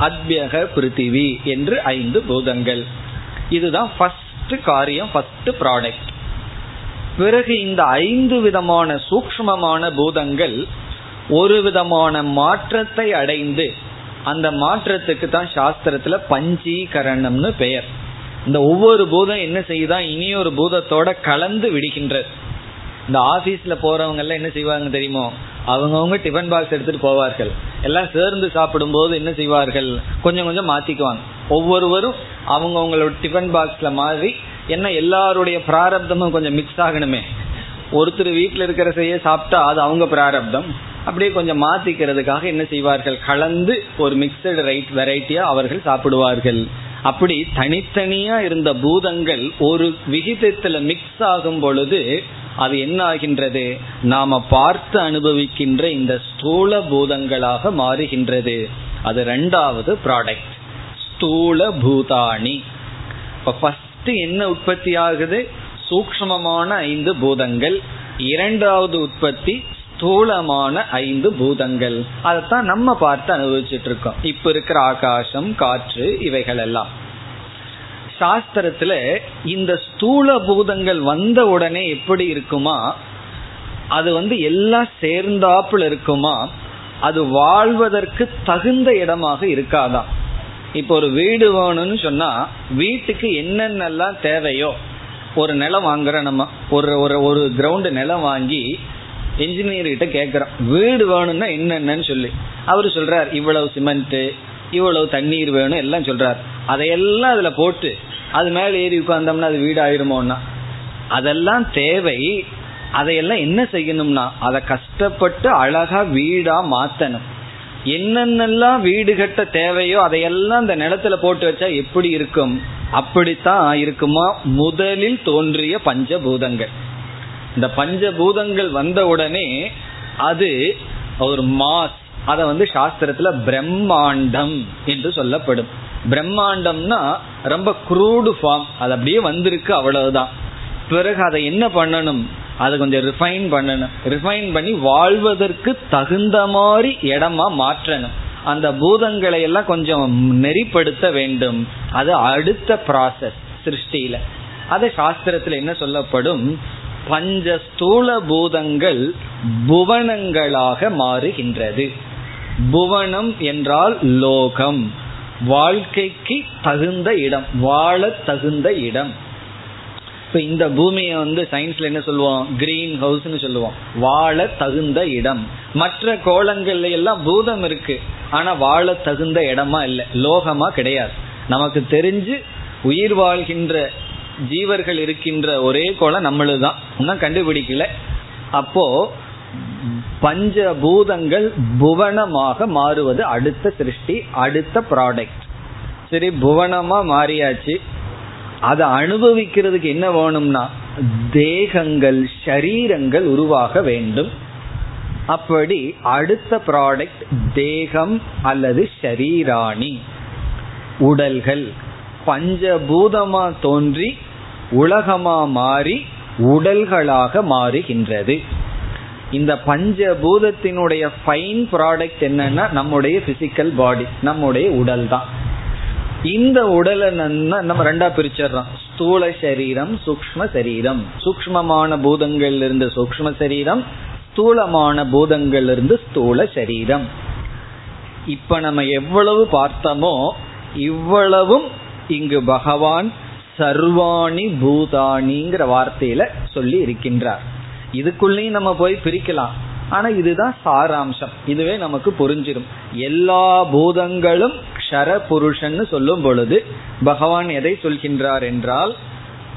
அத்யக பிருத்திவி என்று ஐந்து பூதங்கள். இதுதான் ஃபர்ஸ்ட் காரியம் ஃபர்ஸ்ட் ப்ராடக்ட் பிறகு இந்த ஐந்து விதமான சூக்மமான பூதங்கள் ஒரு விதமான மாற்றத்தை அடைந்து அந்த மாற்றத்துக்கு தான் சாஸ்திரத்துல பஞ்சீகரணம்னு பெயர். இந்த ஒவ்வொரு பூதம் என்ன செய்யுதான் இனியொரு பூதத்தோட கலந்து விடுகின்றது. இந்த ஆபீஸ்ல போறவங்க எல்லாம் என்ன செய்வாங்க தெரியுமோ? அவங்கவுங்க டிஃபன் பாக்ஸ் எடுத்துட்டு போவார்கள். எல்லாம் சேர்ந்து சாப்பிடும் போது என்ன செய்வார்கள்? கொஞ்சம் கொஞ்சம் மாத்திக்குவாங்க. ஒவ்வொருவரும் அவங்கவுங்களோட டிஃபன் பாக்ஸ்ல மாறி என்ன எல்லாருடைய பிராரப்தமும் கொஞ்சம் மிக்ஸ் ஆகணுமே. ஒருத்தர் வீட்டில் இருக்கிற செய்ய சாப்பிட்டா அது அவங்க பிராரப்தம். அப்படியே கொஞ்சம் மாத்திக்கிறதுக்காக என்ன செய்வார்கள்? கலந்து ஒரு மிக்சடு ரைட் வெரைட்டியா அவர்கள் சாப்பிடுவார்கள். அப்படி தனித்தனியா இருந்த பூதங்கள் ஒரு விகிதத்துல மிக்ஸ் ஆகும் பொழுது அது என்ன ஆகின்றது? நாம பார்த்து அனுபவிக்கின்ற இந்த ஸ்தூல பூதங்களாக மாறுகின்றது. அது ரெண்டாவது ப்ராடக்ட் ஸ்தூல பூதாணி. இப்ப ஃபர்ஸ்ட் என்ன உற்பத்தி ஆகுது? சூக்மமான ஐந்து பூதங்கள். இரண்டாவது உற்பத்தி ஸ்தூலமான ஐந்து பூதங்கள். அதைத்தான் நம்ம பார்த்து அனுபவிச்சுட்டு இருக்கோம். இப்ப இருக்கிற ஆகாசம் காற்று இவைகள் எல்லாம் சாஸ்திரத்துல இந்த ஸ்தூல பூதங்கள் வந்த உடனே எப்படி இருக்குமா? அது வந்து எல்லாம் சேர்ந்தாப்புல இருக்குமா? அது வாழ்வதற்கு தகுந்த இடமாக இருக்காதான் இப்போ ஒரு வீடு வேணும்னு சொன்னா வீட்டுக்கு என்னென்னலாம் தேவையோ ஒரு நிலம் வாங்குற நம்ம. ஒரு ஒரு ஒரு கிரவுண்டு நிலம் வாங்கி இன்ஜினியர் கிட்ட கேட்கிறோம் வீடு வேணும்னா என்னென்னு சொல்லி. அவர் சொல்றார் இவ்வளவு சிமெண்ட் இவ்வளவு தண்ணீர் வேணும் எல்லாம் சொல்றார். அதையெல்லாம் அதுல போட்டு அது மேல ஏறி உட்கார்ந்தோம்னா அது வீடு ஆயிருமோன்னா அதெல்லாம் தேவை. அதையெல்லாம் என்ன செய்யணும்னா அதை கஷ்டப்பட்டு அழகா வீடா மாத்தணும். என்னென்னலாம் வீடு கட்ட தேவையோ அதையெல்லாம் அந்த நிலத்துல போட்டு வச்சா எப்படி இருக்கும்? அப்படித்தான் இருக்குமா? முதலில் தோன்றிய பஞ்சபூதங்கள். இந்த பஞ்சபூதங்கள் வந்த உடனே அது ஒரு மாஸ். அத வந்து சாஸ்திரத்துல பிரம்மாண்டம் என்று சொல்லப்படும். பிரம்மாண்டம்னா ரொம்ப குரூடு ஃபார்ம் அது அப்படியே வந்திருக்கு அவ்வளவுதான். பிறகு அதை என்ன பண்ணணும்? அதை கொஞ்சம் ரிஃபைன் பண்ணணும். ரிஃபைன் பண்ணி வாழ்வதற்கு தகுந்த மாதிரி இடமா மாற்றணும். அந்த பூதங்களை எல்லாம் கொஞ்சம் நெறிப்படுத்த வேண்டும். அது அடுத்த ப்ராசஸ் சிருஷ்டியில. அது சாஸ்திரத்துல என்ன சொல்லப்படும்? பஞ்ச ஸ்தூல பூதங்கள் புவனங்களாக மாறுகின்றது. புவனம் என்றால் லோகம். வாழ்க்கைக்கு தகுந்த இடம் வாழ தகுந்த இடம். இப்ப இந்த பூமியை வந்து சயின்ஸ்ல என்ன சொல்லுவோம்? கிரீன் ஹவுஸ்னு சொல்லுவோம். வாழ தகுந்த இடம். மற்ற கோலங்கள்ல எல்லாம் பூதம் இருக்கு. ஆனா வாழ தகுந்த இடமா இல்லை. லோகமா கிடையாது. நமக்கு தெரிஞ்சு உயிர் வாழ்கின்ற ஜீவர்கள் இருக்கின்ற ஒரே கோலம் நம்மளுதான். இன்னும் கண்டுபிடிக்கல. அப்போ பஞ்ச பூதங்கள் புவனமாக மாறுவது அடுத்த சிருஷ்டி அடுத்த ப்ராடக்ட் சரி புவனமா மாறியாச்சு. அதை அனுபவிக்கிறதுக்கு என்ன வேணும்னா தேகங்கள் ஷரீரங்கள் உருவாக வேண்டும். அப்படி அடுத்த ப்ராடக்ட் தேகம் அல்லது ஷரீராணி. உடல்கள். பஞ்சபூதமா தோன்றி உலகமா மாறி உடல்களாக மாறுகின்றது. இந்த பஞ்சபூதத்தினுடைய ஃபைன் ப்ராடக்ட் என்னன்னா நம்முடைய பிசிக்கல் பாடி நம்முடைய உடல் தான். இந்த உடலை நம்ம ரெண்டா பிரிச்சிடறோம். ஸ்தூல சரீரம் சூக்ம சரீரம். சூக்மமான பூதங்கள்ல இருந்து சூக்ம சரீரம் ஸ்தூலமான பூதங்கள் இருந்து ஸ்தூல சரீரம். இப்ப நம்ம எவ்வளவு பார்த்தோமோ இவ்வளவும் இங்கு பகவான் சர்வாணி பூதானிங்கிற வார்த்தையில சொல்லி இருக்கின்றார். இதுக்குள்ளேயும் நம்ம போய் பிரிக்கலாம். ஆனா இதுதான் சாராம்சம். இதுவே நமக்கு புரிஞ்சிடும். எல்லா பூதங்களும் க்ஷர புருஷன்னு சொல்லும் பொழுது பகவான் எதை சொல்கின்றார் என்றால்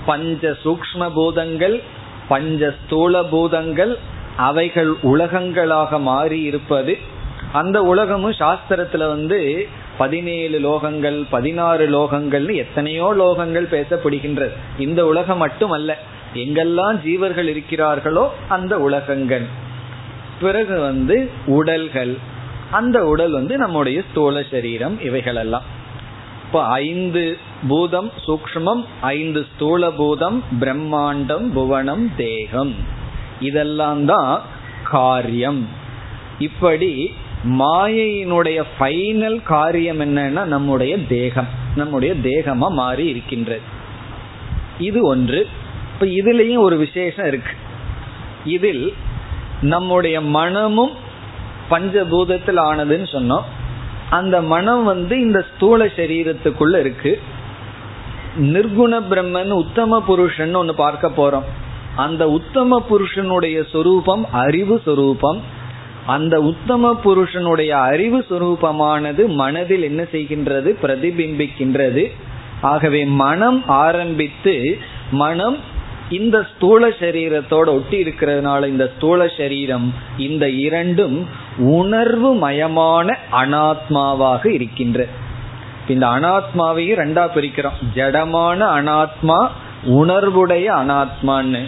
பஞ்ச சூக்ம பூதங்கள் பஞ்ச ஸ்தூல பூதங்கள் அவைகள் உலகங்களாக மாறி இருப்பது அந்த உலகமும் சாஸ்திரத்துல வந்து பதினேழு லோகங்கள் பதினாறு லோகங்கள்னு எத்தனையோ லோகங்கள் பேசப்படுகின்றது. இந்த உலகம் மட்டும் அல்ல எங்கெல்லாம் ஜீவர்கள் இருக்கிறார்களோ அந்த உலகங்கள். பிறகு வந்து உடல்கள். அந்த உடல் வந்து நம்முடைய ஸ்தூல சரீரம் இவைகளெல்லாம். இப்போ ஐந்து பூதம் சூக்மம் ஐந்து ஸ்தூல பூதம் பிரம்மாண்டம் புவனம் தேகம். இதெல்லாம் தான் காரியம். இப்படி மாயையினுடைய ஃபைனல் காரியம் என்னன்னா நம்முடைய தேகம். நம்முடைய தேகமா மாறி இருக்கின்றது. இது ஒன்று. இப்ப இதுலயும் ஒரு விசேஷம் இருக்கு. இதில் நம்முடைய மனமும் பஞ்சபூதத்தில் ஆனதுன்னு சொன்னோம். அந்த மனம் வந்து இந்த ஸ்தூல சரீரத்துக்குள்ள இருக்கு. நிர்குண பிரம்மன் உத்தம புருஷன் ஒன்னு பார்க்க போறோம். அந்த உத்தம புருஷனுடைய சொரூபம் அறிவு சொரூபம். அந்த உத்தம புருஷனுடைய அறிவு சுரூபமானது மனதில் என்ன செய்கின்றது? பிரதிபிம்பிக்கின்றது. ஆகவே மனம் ஆரம்பித்து மனம் இந்த ஸ்தூல சரீரத்தோட ஒட்டி இருக்கிறதுனால இந்த ஸ்தூல சரீரம் இந்த இரண்டும் உணர்வு மயமான அனாத்மாவாக இருக்கின்ற. இந்த அனாத்மாவையும் ரெண்டா பிரிக்கிறோம். ஜடமான அனாத்மா உணர்வுடைய அனாத்மான்னு.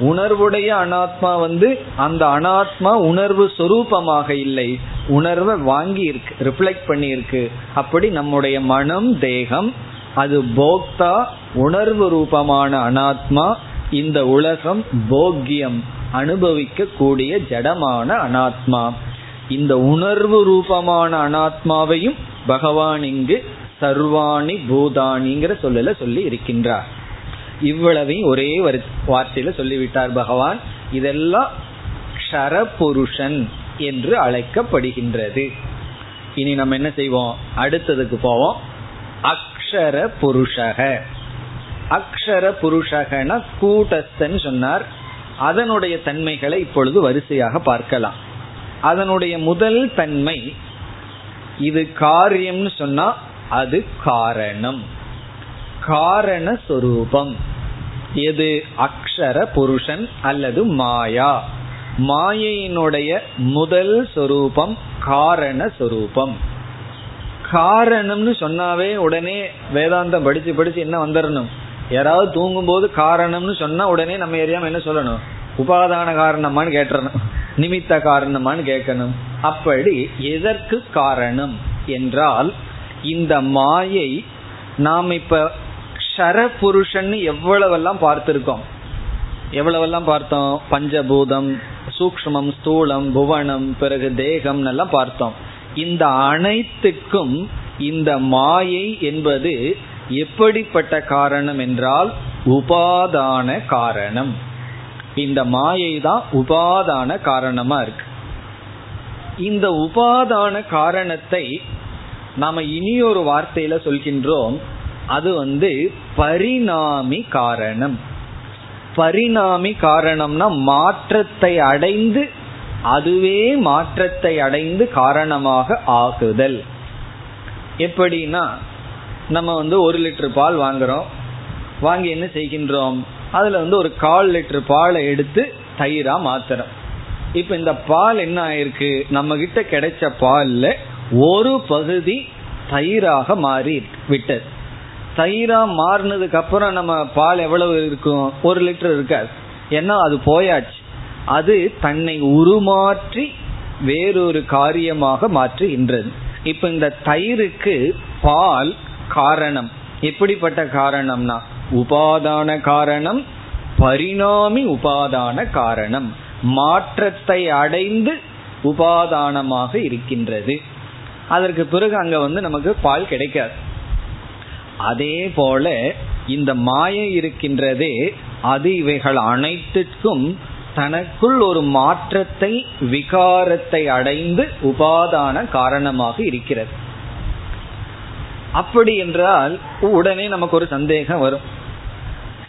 உணர்வுடைய அனாத்மா வந்து அந்த அனாத்மா உணர்வு சொரூபமாக இல்லை. உணர்வை வாங்கி இருக்கு ரிஃப்ளெக்ட் பண்ணி இருக்கு. அப்படி நம்முடைய மனம் தேகம் அது போக்தா உணர்வு ரூபமான அனாத்மா இந்த உலகம் போக்கியம் அனுபவிக்க கூடிய ஜடமான அனாத்மா. இந்த உணர்வு ரூபமான அனாத்மாவையும் பகவான் இங்கு சர்வாணி பூதானிங்கிற சொல்லல சொல்லி இருக்கின்றார். இவ்வளவையும் ஒரே வார்த்தையில சொல்லிவிட்டார் பகவான். இதெல்லாம் க்ஷரபுருஷன் என்று அழைக்கப்படுகின்றது. இனி நம்ம என்ன செய்வோம்? அடுத்ததுக்கு போவோம். அக்ஷர புருஷக அக்ஷர புருஷகன கூட்டஸ்தன் சொன்னார். அதனுடைய தன்மைகளை இப்பொழுது வரிசையாக பார்க்கலாம். அதனுடைய முதல் தன்மை இது காரியம்னு சொன்னா அது காரணம். காரண சொரூபம். எது அக்ஷர புருஷன் அல்லது மாயா? மாயையினுடைய முதல் சொரூபம் காரண சொரூபம். காரணம்னு சொன்னாவே உடனே வேதாந்தம் படிச்சு படிச்சு என்ன வந்துடணும் யாராவது தூங்கும் போது காரணம்னு சொன்னா உடனே நம்ம ஏரியாம என்ன சொல்லணும்? உபாதான காரணமான்னு கேட்டணும் நிமித்த காரணமான்னு கேட்கணும். அப்படி எதற்கு காரணம்? என்றால் இந்த மாயை நாம் இப்ப க்ஷர எவ்வளவெல்லாம் பார்த்திருக்கோம்? எவ்வளவெல்லாம் பார்த்தோம்? பஞ்சபூதம் சூக்மம் ஸ்தூலம் புவனம் பிறகு தேகம் எல்லாம் பார்த்தோம். இந்த அனைத்துக்கும் இந்த மாயை என்பது எப்படிப்பட்ட காரணம் என்றால் உபாதான காரணம். இந்த மாயை தான் உபாதான காரணமா இருக்கு. இந்த உபாதான காரணத்தை நாம இனி ஒரு வார்த்தையில சொல்கின்றோம். அது வந்து பரிணாமி காரணம். பரிணாமி காரணம்னா மாற்றத்தை அடைந்து அதுவே மாற்றத்தை அடைந்து காரணமாக ஆகுதல். எப்படின்னா நம்ம வந்து ஒரு லிட்டர் பால் வாங்குறோம். வாங்கி என்ன செய்கின்றோம்? அதுல வந்து ஒரு கால் லிட்டர் பாலை எடுத்து தயிரா மாத்துறோம். இப்ப இந்த பால் என்ன ஆயிருக்கு? நம்ம கிட்ட கிடைச்ச பால்ல ஒரு பகுதி தயிராக மாறி விட்டது தயிரா மாறினதுக்கு அப்புறம் நம்ம பால் எவ்வளவு இருக்கும்? ஒரு லிட்டர் இருக்காது. ஏன்னா அது போயாச்சு. அது தன்னை உருமாற்றி வேறொரு காரியமாக மாற்றுகின்றது. இப்ப இந்த தயிருக்கு பால் காரணம். எப்படிப்பட்ட காரணம்னா உபாதான காரணம் பரிணாமி உபாதான காரணம். மாற்றத்தை அடைந்து உபாதானமாக இருக்கின்றது. அதற்கு பிறகு அங்க வந்து நமக்கு பால் கிடைக்காது. அதே போல இந்த மாயை இருக்கின்றதே அது இவைகள் அனைத்திற்கும் தனக்குள் ஒரு மாற்றத்தை விகாரத்தை அடைந்து உபாதான காரணமாக இருக்கிறது. அப்படி என்றால் உடனே நமக்கு ஒரு சந்தேகம் வரும்.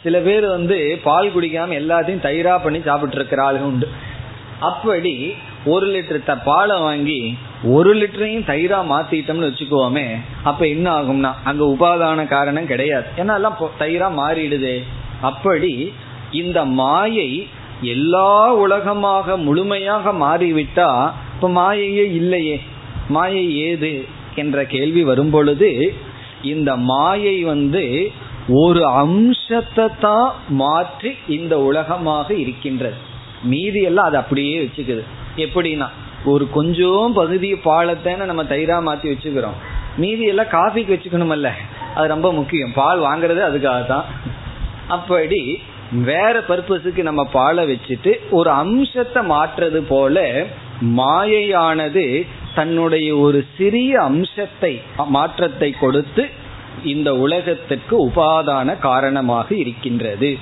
சில பேர் வந்து பால் குடிக்காம எல்லாத்தையும் தயிரா பண்ணி சாப்பிட்டு இருக்கிற ஆளுங்க உண்டு. அப்படி ஒரு லிட்டர் பாலை வாங்கி ஒரு லிட்டரையும் தயிரா மாத்திட்டோம்னு வச்சுக்கோமே அப்ப என்ன ஆகும்னா அங்க உபாதான காரணம் கிடையாது. ஏன்னா எல்லாம் தயிரா மாறிடுது. அப்படி இந்த மாயை எல்லா உலகமாக முழுமையாக மாறிவிட்டா இப்ப மாயையே இல்லையே. மாயை ஏது என்ற கேள்வி வரும் பொழுது இந்த மாயை வந்து ஒரு அம்சத்தை தான் மாற்றி இந்த உலகமாக இருக்கின்றது. மீதி எல்லாம் அது அப்படியே வச்சுக்குது. எப்படின்னா ஒரு கொஞ்சம் பகுதி பாலத்தை நம்ம தயிரா மாத்தி வச்சுக்கிறோம். மீதி எல்லாம் காஃபிக்கு வச்சுக்கணுமல்ல. அது ரொம்ப முக்கியம். பால் வாங்குறது அதுக்காக தான். அப்படி வேற பர்பஸுக்கு நம்ம பாலை வச்சுட்டு ஒரு அம்சத்தை மாற்றுறது போல மாயையானது தன்னுடைய ஒரு சிறிய அம்சத்தை மாற்றத்தை கொடுத்து இந்த உலகத்துக்கு உபாதான காரணமாக இருக்கின்றது.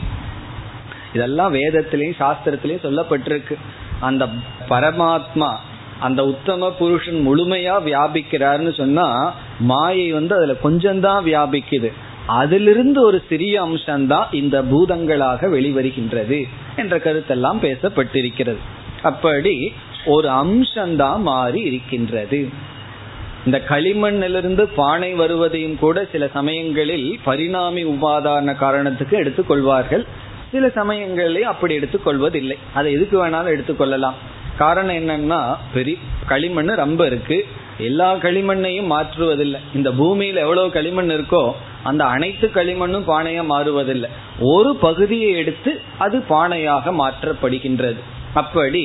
இதெல்லாம் வேதத்திலையும் சாஸ்திரத்திலையும் சொல்லப்பட்டிருக்கு. அந்த பரமாத்மா அந்த உத்தம புருஷன் முழுமையா வியாபிக்கிறாருன்னு சொன்னா மாயை வந்து அதுல கொஞ்சம்தான் வியாபிக்குது. அதிலிருந்து ஒரு சிறிய அம்சம்தான் இந்த பூதங்களாக வெளிவருகின்றது என்ற கருத்தெல்லாம் பேசப்பட்டிருக்கிறது. அப்படி ஒரு அம்சம்தான் மாறி இருக்கின்றது. இந்த களிமண்ணிலிருந்து பானை வருவதையும் கூட சில சமயங்களில் பரிணாமி உபாதான காரணத்துக்கு எடுத்துக்கொள்வார்கள். சில சமயங்களையும் அப்படி எடுத்துக்கொள்வதில்லை. அதை எதுக்கு வேணாலும் எடுத்துக்கொள்ளலாம். காரணம் என்னன்னா பெரிய களிமண் ரொம்ப இருக்கு. எல்லா களிமண்ணையும் மாற்றுவதில்லை. இந்த பூமியில எவ்வளவு களிமண் இருக்கோ அந்த அனைத்து களிமண்ணும் பானையா மாறுவதில்லை. ஒரு பகுதியை எடுத்து அது பானையாக மாற்றப்படுகின்றது. அப்படி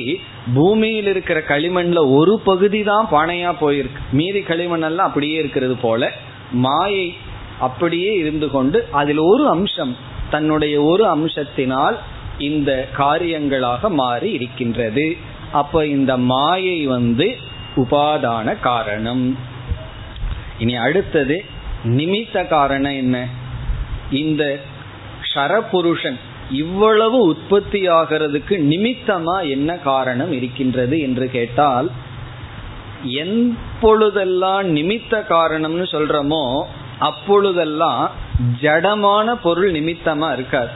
பூமியில் இருக்கிற களிமண்ல ஒரு பகுதி தான் பானையா போயிருக்கு. மீதி களிமண் எல்லாம் அப்படியே இருக்கிறது போல மாயை அப்படியே இருந்து கொண்டு அதில் ஒரு அம்சம் தன்னுடைய ஒரு அம்சத்தினால் இந்த காரியங்களாக மாறி இருக்கின்றது. அப்ப இந்த மாயை வந்து உபாதான காரணம். இனி அடுத்தது நிமித்த காரணம் என்ன? இந்த ஷரபுருஷன் இவ்வளவு உற்பத்தி ஆகிறதுக்கு நிமித்தமா என்ன காரணம் இருக்கின்றது என்று கேட்டால் எப்பொழுதெல்லாம் நிமித்த காரணம்னு சொல்றோமோ அப்பொழுதெல்லாம் ஜடமான பொருள் நிமித்தமா இருக்காது.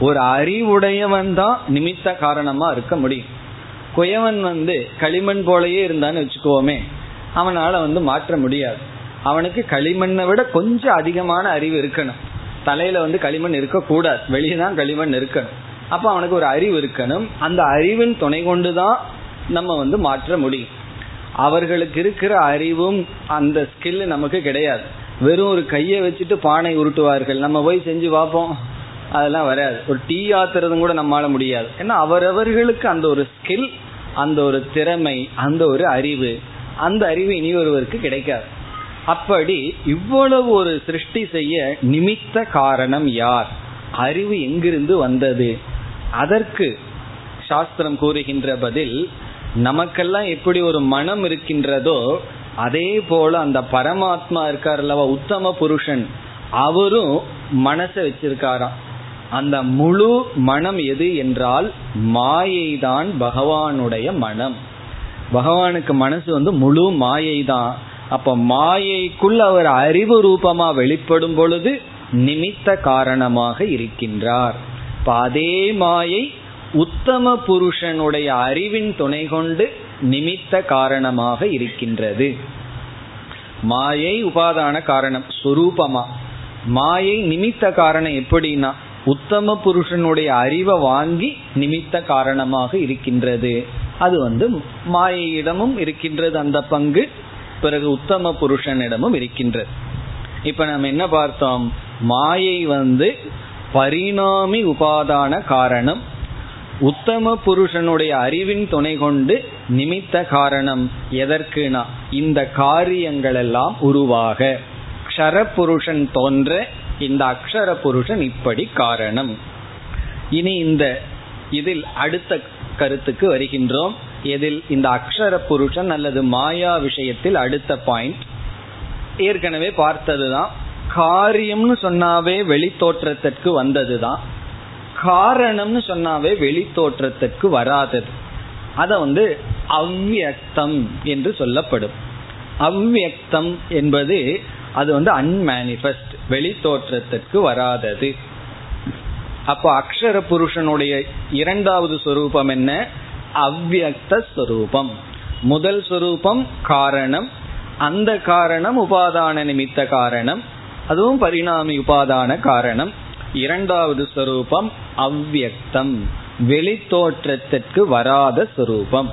ஒரு அறிவுடையவன் தான் நிமித்த காரணமா இருக்க முடியும். குயவன் வந்து களிமண் போலயே இருந்தான்னு வச்சுக்கோமே அவனால வந்து மாற்ற முடியாது. அவனுக்கு களிமண்ணை விட கொஞ்சம் அதிகமான அறிவு இருக்கணும். தலையில வந்து களிமண் இருக்கக்கூடாது. வெளியே தான் களிமண் இருக்கணும். அப்ப அவனுக்கு ஒரு அறிவு இருக்கணும். அந்த அறிவின் துணை கொண்டுதான் நம்ம வந்து மாற்ற முடியும். அவர்களுக்கு இருக்கிற அறிவும் அந்த ஸ்கில் நமக்கு கிடையாது. வெறும் ஒரு கையை வச்சுட்டு பானை உருட்டுவார்கள். நம்ம போய் செஞ்சு பார்ப்போம். அதெல்லாம் வராது. ஒரு டீ ஆத்துறதும் கூட நம்மளால முடியாது. ஏன்னா அவரவர்களுக்கு அந்த ஒரு ஸ்கில் அந்த ஒரு திறமை அந்த ஒரு அறிவு அந்த அறிவு இனி ஒருவருக்கு கிடைக்காது. அப்படி இவ்வளவு ஒரு சிருஷ்டி செய்ய நிமித்த காரணம் யார்? அறிவு எங்கிருந்து வந்தது? அதற்கு சாஸ்திரம் கூறுகின்ற பதில் நமக்கெல்லாம் எப்படி ஒரு மனம் இருக்கின்றதோ அதே போல அந்த பரமாத்மா இருக்கார் அல்லவா உத்தம புருஷன் அவரும் மனசை வச்சிருக்காராம். அந்த முழு மனம் எது என்றால் மாயை தான் பகவானுடைய மனம். பகவானுக்கு மனசு வந்து முழு மாயை தான் அப்ப மாயைக்குள் அவர் அறிவு ரூபமா வெளிப்படும் பொழுது நிமித்த காரணமாக இருக்கின்றார். இப்ப அதே மாயை உத்தம புருஷனுடைய அறிவின் துணை கொண்டு நிமித்த காரணமாக இருக்கின்றது. மாயை உபாதான காரணம் சுரூபமா? மாயை நிமித்த காரணம் எப்படின்னா உத்தம புருஷனுடைய அறிவை வாங்கி நிமித்த காரணமாக இருக்கின்றது. அது வந்து மாயையிடமும் இருக்கின்றது அந்த பங்கு பிறகு உத்தம புருஷனிடமும் இருக்கின்றது. இப்ப நம்ம என்ன பார்த்தோம்? மாயை வந்து பரிணாமி உபாதான காரணம் உத்தம புருஷனுடைய அறிவின் துணை கொண்டு நிமித்த காரணம் எதற்குனா இந்த காரியங்கள் எல்லாம் உருவாக. அக்ஷர புருஷன் தோன்ற இந்த அக்ஷர புருஷன் இப்படி காரணம். இனி இந்த இதில் அடுத்த கருத்துக்கு வருகின்றோம். எதில் இந்த அக்ஷர புருஷன் அல்லது மாயா விஷயத்தில் அடுத்த பாயிண்ட் ஏற்கனவே பார்த்ததுதான். காரியம்னு சொன்னாவே வெளித்தோற்றத்திற்கு வந்ததுதான். காரணம்னு சொன்னாவே வெளி தோற்றத்துக்கு வராதது. அத வந்து அவ்வியக்தம் என்று சொல்லப்படும். அவ்வியக்தம் என்பது அது வந்து அன்மேனிஃபெஸ்ட் வெளி தோற்றத்திற்கு வராதது. அப்போ அக்ஷர புருஷனுடைய இரண்டாவது சொரூபம் என்ன? அவ்வியக்த ஸ்வரூபம் முதல் சொரூபம் காரணம் அந்த காரணம் உபாதான நிமித்த காரணம் அதுவும் பரிணாமி உபாதான காரணம். இரண்டாவது ஸ்வரூபம் அவ்வியக்தம். வெளித்தோற்றத்திற்கு வராத சுரூபம்.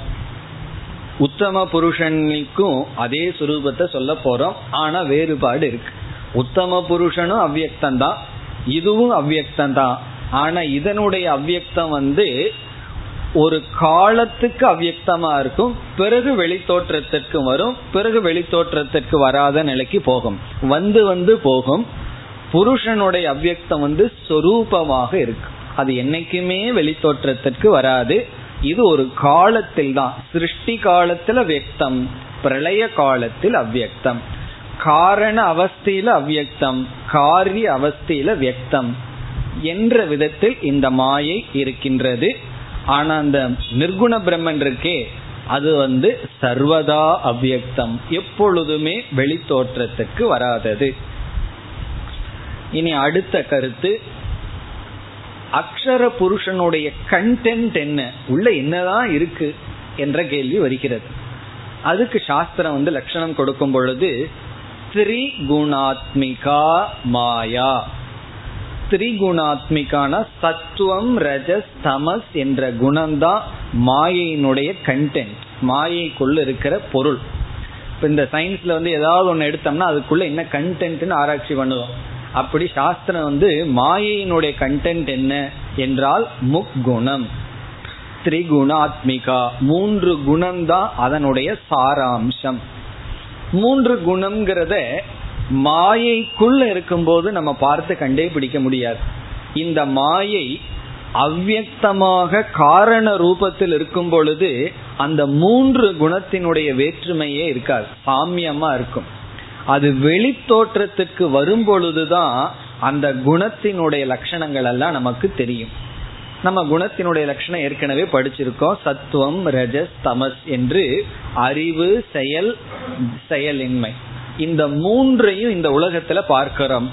உத்தம புருஷனுக்கும் அதே சுரூபத்தை சொல்ல போறோம். ஆனா வேறுபாடு இருக்கு. உத்தம புருஷனும் அவ்வியக்தம் தான். இதுவும் அவ்வியக்தம் தான். ஆனா இதனுடைய அவ்வியக்தம் வந்து ஒரு காலத்துக்கு அவ்வியக்தமா இருக்கும். பிறகு வெளித்தோற்றத்திற்கு வரும். பிறகு வெளித்தோற்றத்திற்கு வராத நிலைக்கு போகும். வந்து வந்து போகும். புருஷனுடைய அவ்வக்தம் வந்து சொரூபமாக இருக்கு. அது என்னைக்குமே வெளித்தோற்றத்திற்கு வராது. இது ஒரு காலத்தில் தான். சிருஷ்டி காலத்தில் வியக்தம் பிரளய காலத்தில் அவ்வியக்தம். காரண அவஸ்தையில அவ்வியக்தம் காரிய அவஸ்தையில வியக்தம் என்ற விதத்தில் இந்த மாயை இருக்கின்றது. ஆனா அந்த நிர்குண பிரம்மன் இருக்கே அது வந்து சர்வதா அவ்வியக்தம். எப்பொழுதுமே வெளித்தோற்றத்துக்கு வராதது. இனி அடுத்த கருத்து அக்ஷர புருஷனுடைய கண்டென்ட் என்ன? உள்ள என்னதான் இருக்கு? என்ற கேள்வி வருகிறது. அதுக்கு சாஸ்திரம் வந்து லட்சணம் கொடுக்கும் பொழுது திரிகுணாத்மிகா மாயா. திரிகுணாத்மிகான சத்துவம் ரஜஸ் தமஸ் என்ற குணம்தான் மாயையினுடைய கண்டென்ட் மாயைக்குள்ள இருக்கிற பொருள். இப்ப இந்த சயின்ஸ்ல வந்து ஏதாவது ஒன்று எடுத்தோம்னா அதுக்குள்ள என்ன கண்டென்ட்னு ஆராய்ச்சி பண்ணுவோம். அப்படி சாஸ்திரம் வந்து மாயையினுடைய கண்டென்ட் என்ன என்றால் முக்குணம். திரிகுணாத்மிகா. மூன்று குணம்தான் அதனுடைய சாராம்சம். மூன்று குணம்ங்கிறத மாயைக்குள்ள இருக்கும்போது நம்ம பார்த்து கண்டே பிடிக்க முடியாது. இந்த மாயை அவ்வக்தமாக காரண ரூபத்தில் இருக்கும் பொழுது அந்த மூன்று குணத்தினுடைய வேற்றுமையே இருக்காது. சாமியமா இருக்கும். அது வெளி தோற்றத்துக்கு வரும் பொழுதுதான் அந்த குணத்தினுடைய லட்சணங்கள் எல்லாம் நமக்கு தெரியும். நம்ம குணத்தினுடைய லட்சணம் ஏற்கனவே படிச்சிருக்கோம். சத்துவம் ரஜஸ் தமஸ் என்று அறிவு செயல் செயலின்மை. இந்த மூன்றையும் இந்த உலகத்துல பார்க்கிறோம்.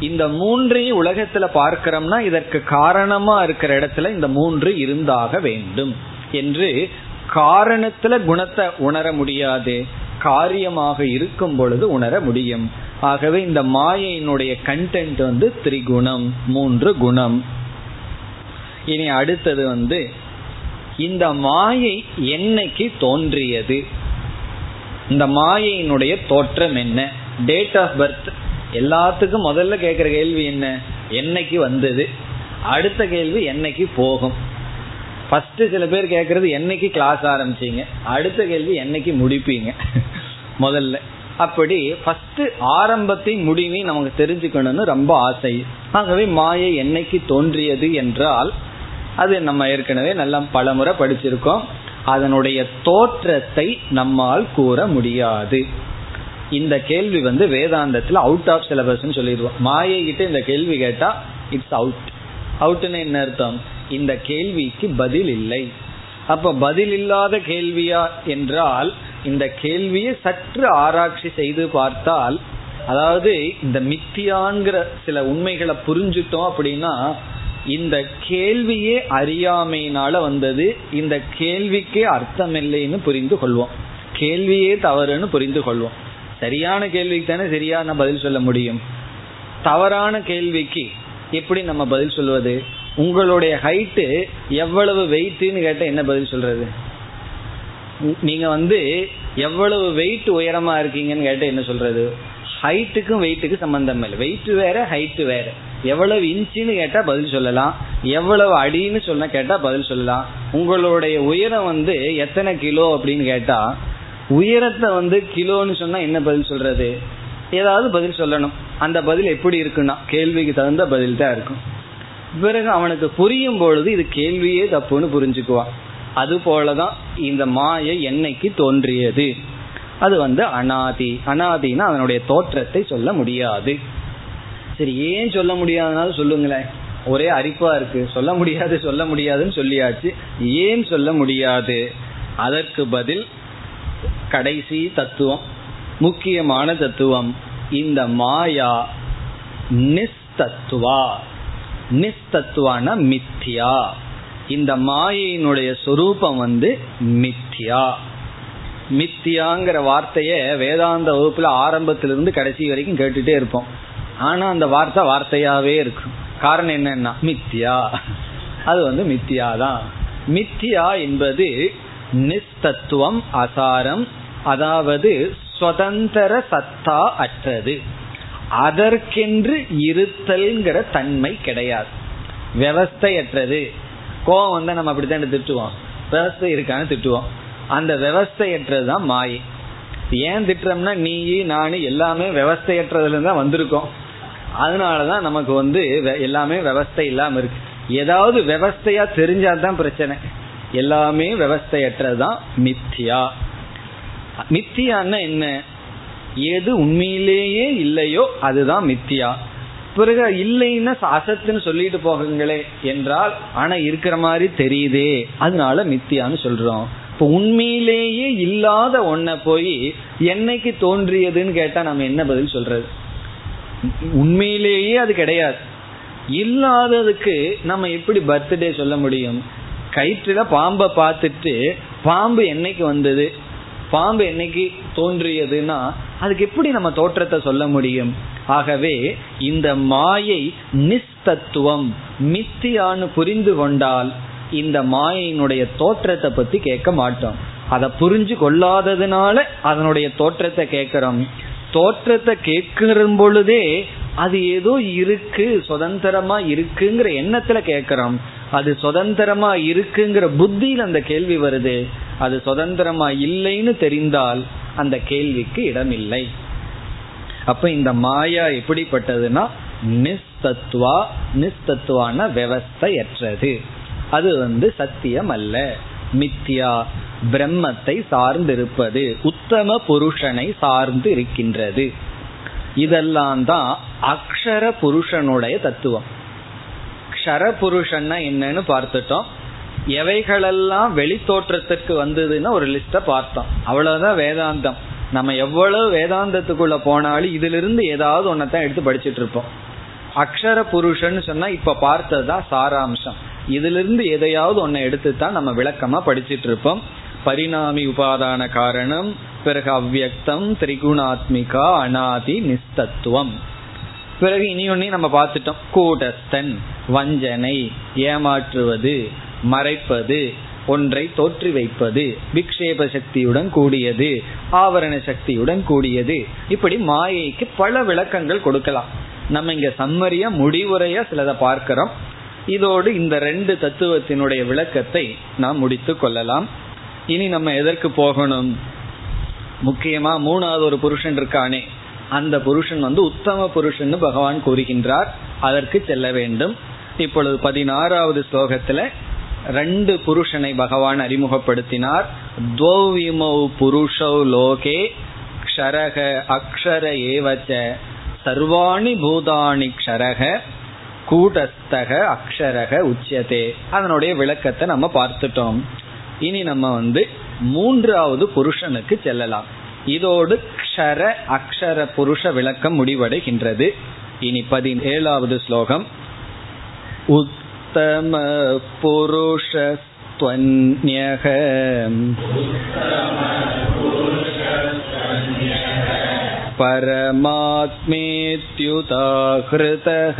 இந்த மூன்றையும் உலகத்துல பார்க்கிறோம்னா இதற்கு காரணமா இருக்கிற இடத்துல இந்த மூன்று இருந்தாக வேண்டும். என்று காரணத்துல குணத்தை உணர முடியாது. காரியமாக இருக்கும் பொழுது உணர முடியும். ஆகவே இந்த மாயையினுடைய கண்டென்ட் வந்து திரிகுணம் மூன்று குணம். இனி அடுத்தது வந்து இந்த மாயை என்னைக்கு தோன்றியது? இந்த மாயையினுடைய தோற்றம் என்ன? டேட் ஆஃப் பர்த் எல்லாத்துக்கும் முதல்ல கேட்குற கேள்வி என்ன? என்னைக்கு வந்தது? அடுத்த கேள்வி என்னைக்கு போகும்? ஃபஸ்ட்டு சில பேர் கேட்குறது என்னைக்கு கிளாஸ் ஆரம்பிச்சீங்க? அடுத்த கேள்வி என்னைக்கு முடிப்பீங்க? முதல்ல. அப்படி ஃபர்ஸ்ட் ஆரம்பத்தை முடிவையும் நமக்கு தெரிஞ்சுக்கணும்னு ரொம்ப ஆசை. ஆகவே மாயை என்னைக்கு தோன்றியது என்றால் அது நம்ம ஏற்கனவே நல்லா பலமுறை படிச்சிருக்கோம். அதனுடைய தோற்றத்தை நம்மால் கூற முடியாது. இந்த கேள்வி வந்து வேதாந்தத்தில் அவுட் ஆஃப் சிலபஸ்ன்னு சொல்லிடுவோம். மாயை கிட்ட இந்த கேள்வி கேட்டா இட்ஸ் அவுட் அவுட்னு என்ன அர்த்தம்? இந்த கேள்விக்கு பதில் இல்லை. அப்ப பதில் இல்லாத கேள்வியா என்றால் இந்த கேள்வியை சற்று ஆராய்ச்சி செய்து பார்த்தால் அதாவது இந்த மித்தியாங்கிற சில உண்மைகளை புரிஞ்சுட்டோம் அப்படின்னா இந்த கேள்வியே அறியாமையினால வந்தது இந்த கேள்விக்கே அர்த்தம் இல்லைன்னு புரிந்து கொள்வோம். கேள்வியே தவறுன்னு புரிந்து கொள்வோம். சரியான கேள்விக்கு தானே சரியான பதில் சொல்ல முடியும். தவறான கேள்விக்கு எப்படி நம்ம பதில் சொல்வது? உங்களுடைய ஹைட்டு எவ்வளவு வெயிட்டுன்னு கேட்டால் என்ன பதில் சொல்றது? நீங்க வந்து எவ்வளவு வெயிட் உயரமா இருக்கீங்கன்னு கேட்ட என்ன சொல்றது? ஹைட்டுக்கும் வெயிட்டுக்கும் சம்பந்தம் இல்லை. வெயிட் வேற ஹைட்டு வேற. எவ்வளவு இன்ச்சுன்னு கேட்டா பதில் சொல்லலாம். எவ்வளவு அடின்னு சொன்ன கேட்டா பதில் சொல்லலாம். உங்களுடைய உயரம் வந்து எத்தனை கிலோ அப்படின்னு கேட்டா உயரத்தை வந்து கிலோன்னு சொன்னா என்ன பதில் சொல்றது? ஏதாவது பதில் சொல்லணும். அந்த பதில் எப்படி இருக்குன்னா கேள்விக்கு தகுந்த பதில் தான் இருக்கும். பிறகு அவனுக்கு புரியும் பொழுது இது கேள்வியே தப்புன்னு புரிஞ்சுக்குவான். அது போலதான் இந்த மாயை என்னைக்கு தோன்றியது? அது வந்து அனாதி. அனாதினா அதனுடைய தோற்றத்தை சொல்ல முடியாது. சரி ஏன் சொல்ல முடியாதுனாலும் சொல்லுங்களேன். ஒரே அரிப்பா இருக்கு. சொல்ல முடியாது சொல்ல முடியாதுன்னு சொல்லியாச்சு. ஏன் சொல்ல முடியாது? அதற்கு பதில் கடைசி தத்துவம் முக்கியமான தத்துவம். இந்த மாயா நிஸ்தத்துவா. நிஸ்தத்துவான மித்தியா. இந்த மாயையினுடைய சொரூபம் வந்து மித்தியா மித்தியாங்கிற வார்த்தைய வேதாந்த வகுப்புல ஆரம்பத்திலிருந்து கடைசி வரைக்கும் கேட்டுட்டே இருப்போம். ஆனா அந்த வார்த்தை வார்த்தையாவே இருக்கும் காரணம் என்னன்னா மித்தியா அது வந்து மித்தியா தான் மித்தியா என்பது நிஸ்தத்துவம் அசாரம் அதாவது சுதந்திர சத்தா அற்றது. அதற்கென்று இருத்தல்ங்கிற தன்மை கிடையாது. விவஸ்தையற்றது கோவம் வந்தா நம்ம அப்படித்தான் திட்டுவோம்? விவஸ்தை இருக்கான்னு திட்டுவோம். அந்த விவஸ்தையற்றது தான் மாயை. ஏன் திட்டுறோம்னா நீ நானு எல்லாமே விவஸ்தையற்றதுல தான் வந்திருக்கோம். அதனாலதான் நமக்கு வந்து எல்லாமே விவஸ்தை இல்லாம இருக்கு. ஏதாவது விவஸ்தையா தெரிஞ்சாதான் பிரச்சனை. எல்லாமே விவஸ்தையற்றதுதான் மித்தியா. மித்தியான்னா என்ன? எது உண்மையிலேயே இல்லையோ அதுதான் மித்தியா. பிறகு இல்லைன்னா அசத்துன்னு சொல்லிட்டு போகுங்களே என்றால் ஆனா இருக்கிற மாதிரி தெரியுதே. அதனால மித்தியான்னு சொல்றோம். இப்போ உண்மையிலேயே இல்லாத ஒன்ன போய் என்னைக்கு தோன்றியதுன்னு கேட்டா நம்ம என்ன பதில் சொல்றது? உண்மையிலேயே அது கிடையாது. இல்லாததுக்கு நம்ம எப்படி பர்த்டே சொல்ல முடியும்? கயிற்றுல பாம்பை பார்த்துட்டு பாம்பு என்னைக்கு வந்தது? பாம்பு என்னைக்கு தோன்றியதுன்னா அதுக்கு எப்படி நம்ம தோற்றத்தை சொல்ல முடியும்? ஆகவே இந்த மாயை நிஸ்தத்துவம் மித்தியான்னு புரிந்து கொண்டால் இந்த மாயினுடைய தோற்றத்தை பத்தி கேட்க மாட்டோம். அதை புரிஞ்சு கொள்ளாததுனால அதனுடைய தோற்றத்தை கேட்கிறோம். தோற்றத்தை கேட்கிற பொழுதே அது ஏதோ இருக்கு சுதந்திரமா இருக்குங்கிற எண்ணத்துல கேட்கிறோம். அது சுதந்திரமா இருக்குங்கிற புத்தியில் அந்த கேள்வி வருது. அது சுதந்திரமா இல்லைன்னு தெரிந்தால் அந்த கேள்விக்கு இடமில்லை. அப்ப இந்த மாயா எப்படிப்பட்டதுன்னா நிஸ்தத்வா நிஸ்தத்துவான விவஸ்தையற்றது. அது வந்து சத்தியம் அல்ல மித்தியா பிரம்மத்தை சார்ந்திருப்பது உத்தம புருஷனை சார்ந்து இருக்கின்றது இதெல்லாம் தான் அக்ஷர புருஷனுடைய தத்துவம். க்ஷர புருஷன்னா என்னன்னு பார்த்துட்டோம். எவைகளெல்லாம் வெளி தோற்றத்திற்கு ஒரு லிஸ்ட பார்த்தோம். அவ்வளவுதான் வேதாந்தம். நம்ம எவ்வளவு வேதாந்தத்துக்குள்ள போனாலும் இதுல இருந்து ஏதாவது ஒன்னதான் எடுத்து படிச்சுட்டு இருப்போம் அக்ஷர புருஷன் சொன்னா இப்ப பார்த்ததுதான் சாராம்சம். இதுல இருந்து எதையாவது ஒன்ன எடுத்து தான் நம்ம விளக்கமா படிச்சுட்டு இருப்போம் பரிணாமி உபாதான காரணம் பிறகு அவ்வக்தம் திரிகுணாத்மிகா அனாதி நிஸ்தத்துவம். பிறகு இனி ஒன்னே நம்ம பார்த்துட்டோம். கூடஸ்தன் வஞ்சனை ஏமாற்றுவது மறைப்பது ஒன்றை தோற்றி வைப்பது விக்ஷேப சக்தியுடன் கூடியது ஆவரண சக்தியுடன் கூடியது. இப்படி மாயைக்கு பல விளக்கங்கள் கொடுக்கலாம். நம்ம இங்க சம்மரியா முடிவுரையா சிலதை பார்க்கிறோம். இதோடு இந்த ரெண்டு தத்துவத்தினுடைய விளக்கத்தை நாம் முடித்து கொள்ளலாம். இனி நம்ம எதற்கு போகணும்? முக்கியமா மூணாவது ஒரு புருஷன் இருக்கானே. அந்த புருஷன் வந்து உத்தம புருஷன் பகவான் கூறுகின்றார். அதற்கு செல்ல வேண்டும். இப்பொழுது பதினாறாவது ஸ்லோகத்துல ரெண்டு புருஷனை பகவான் அறிமுகப்படுத்தினார். துவவிமௌ புருஷௌ லோகே க்ஷரக அக்ஷர ஏவச்ச. சர்வாணி பூதாணி க்ஷரக கூடஸ்தக அக்ஷரக உச்சியதே. அதனுடைய விளக்கத்தை நம்ம பார்த்துட்டோம். இனி நம்ம வந்து மூன்றாவது புருஷனுக்கு செல்லலாம். இதோடு க்ஷர அக்ஷர புருஷ விளக்கம் முடிவடைகின்றது. இனி பதினேழாவது ஸ்லோகம். उत्तम पुरुषस्त्वन्यः परमात्मेत्युदाहृतः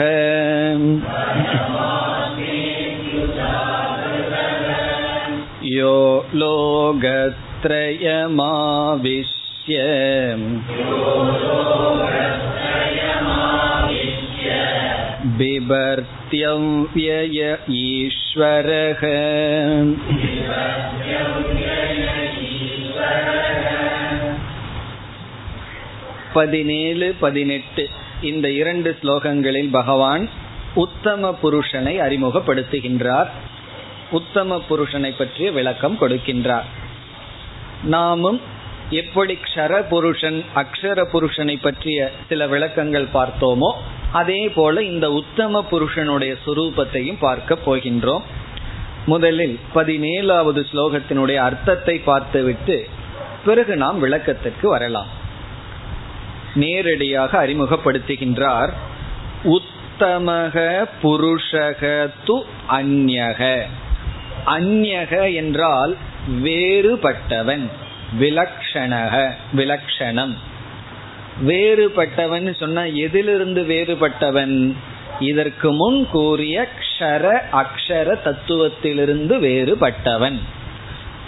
यो लोकत्रयमाविश्य बिभर्त्यं व्यय ईश्वरः பதினேழு பதினெட்டு இந்த இரண்டு ஸ்லோகங்களில் பகவான் உத்தம புருஷனை அறிமுகப்படுத்துகின்றார் உத்தம புருஷனை பற்றிய விளக்கம் கொடுக்கின்றார் நாமும் எப்படி க்ஷர புருஷன் அக்ஷர புருஷனை பற்றிய சில விளக்கங்கள் பார்த்தோமோ அதே போல இந்த உத்தம புருஷனுடைய சுரூபத்தையும் பார்க்க போகின்றோம். முதலில் பதினேழாவது ஸ்லோகத்தினுடைய அர்த்தத்தை பார்த்துவிட்டு பிறகு நாம் விளக்கத்திற்கு வரலாம். நேரடியாக அறிமுகப்படுத்துகின்றார். உத்தமக புருஷக து அந்யக அந்யக என்றால் வேறுபட்டவன் விலக்ஷணக விலக்ஷணம். வேறுபட்டவன் சொன்ன எதிலிருந்து வேறுபட்டவன்? இதற்கு முன் கூறிய க்ஷர அக்ஷர தத்துவத்திலிருந்து வேறுபட்டவன்.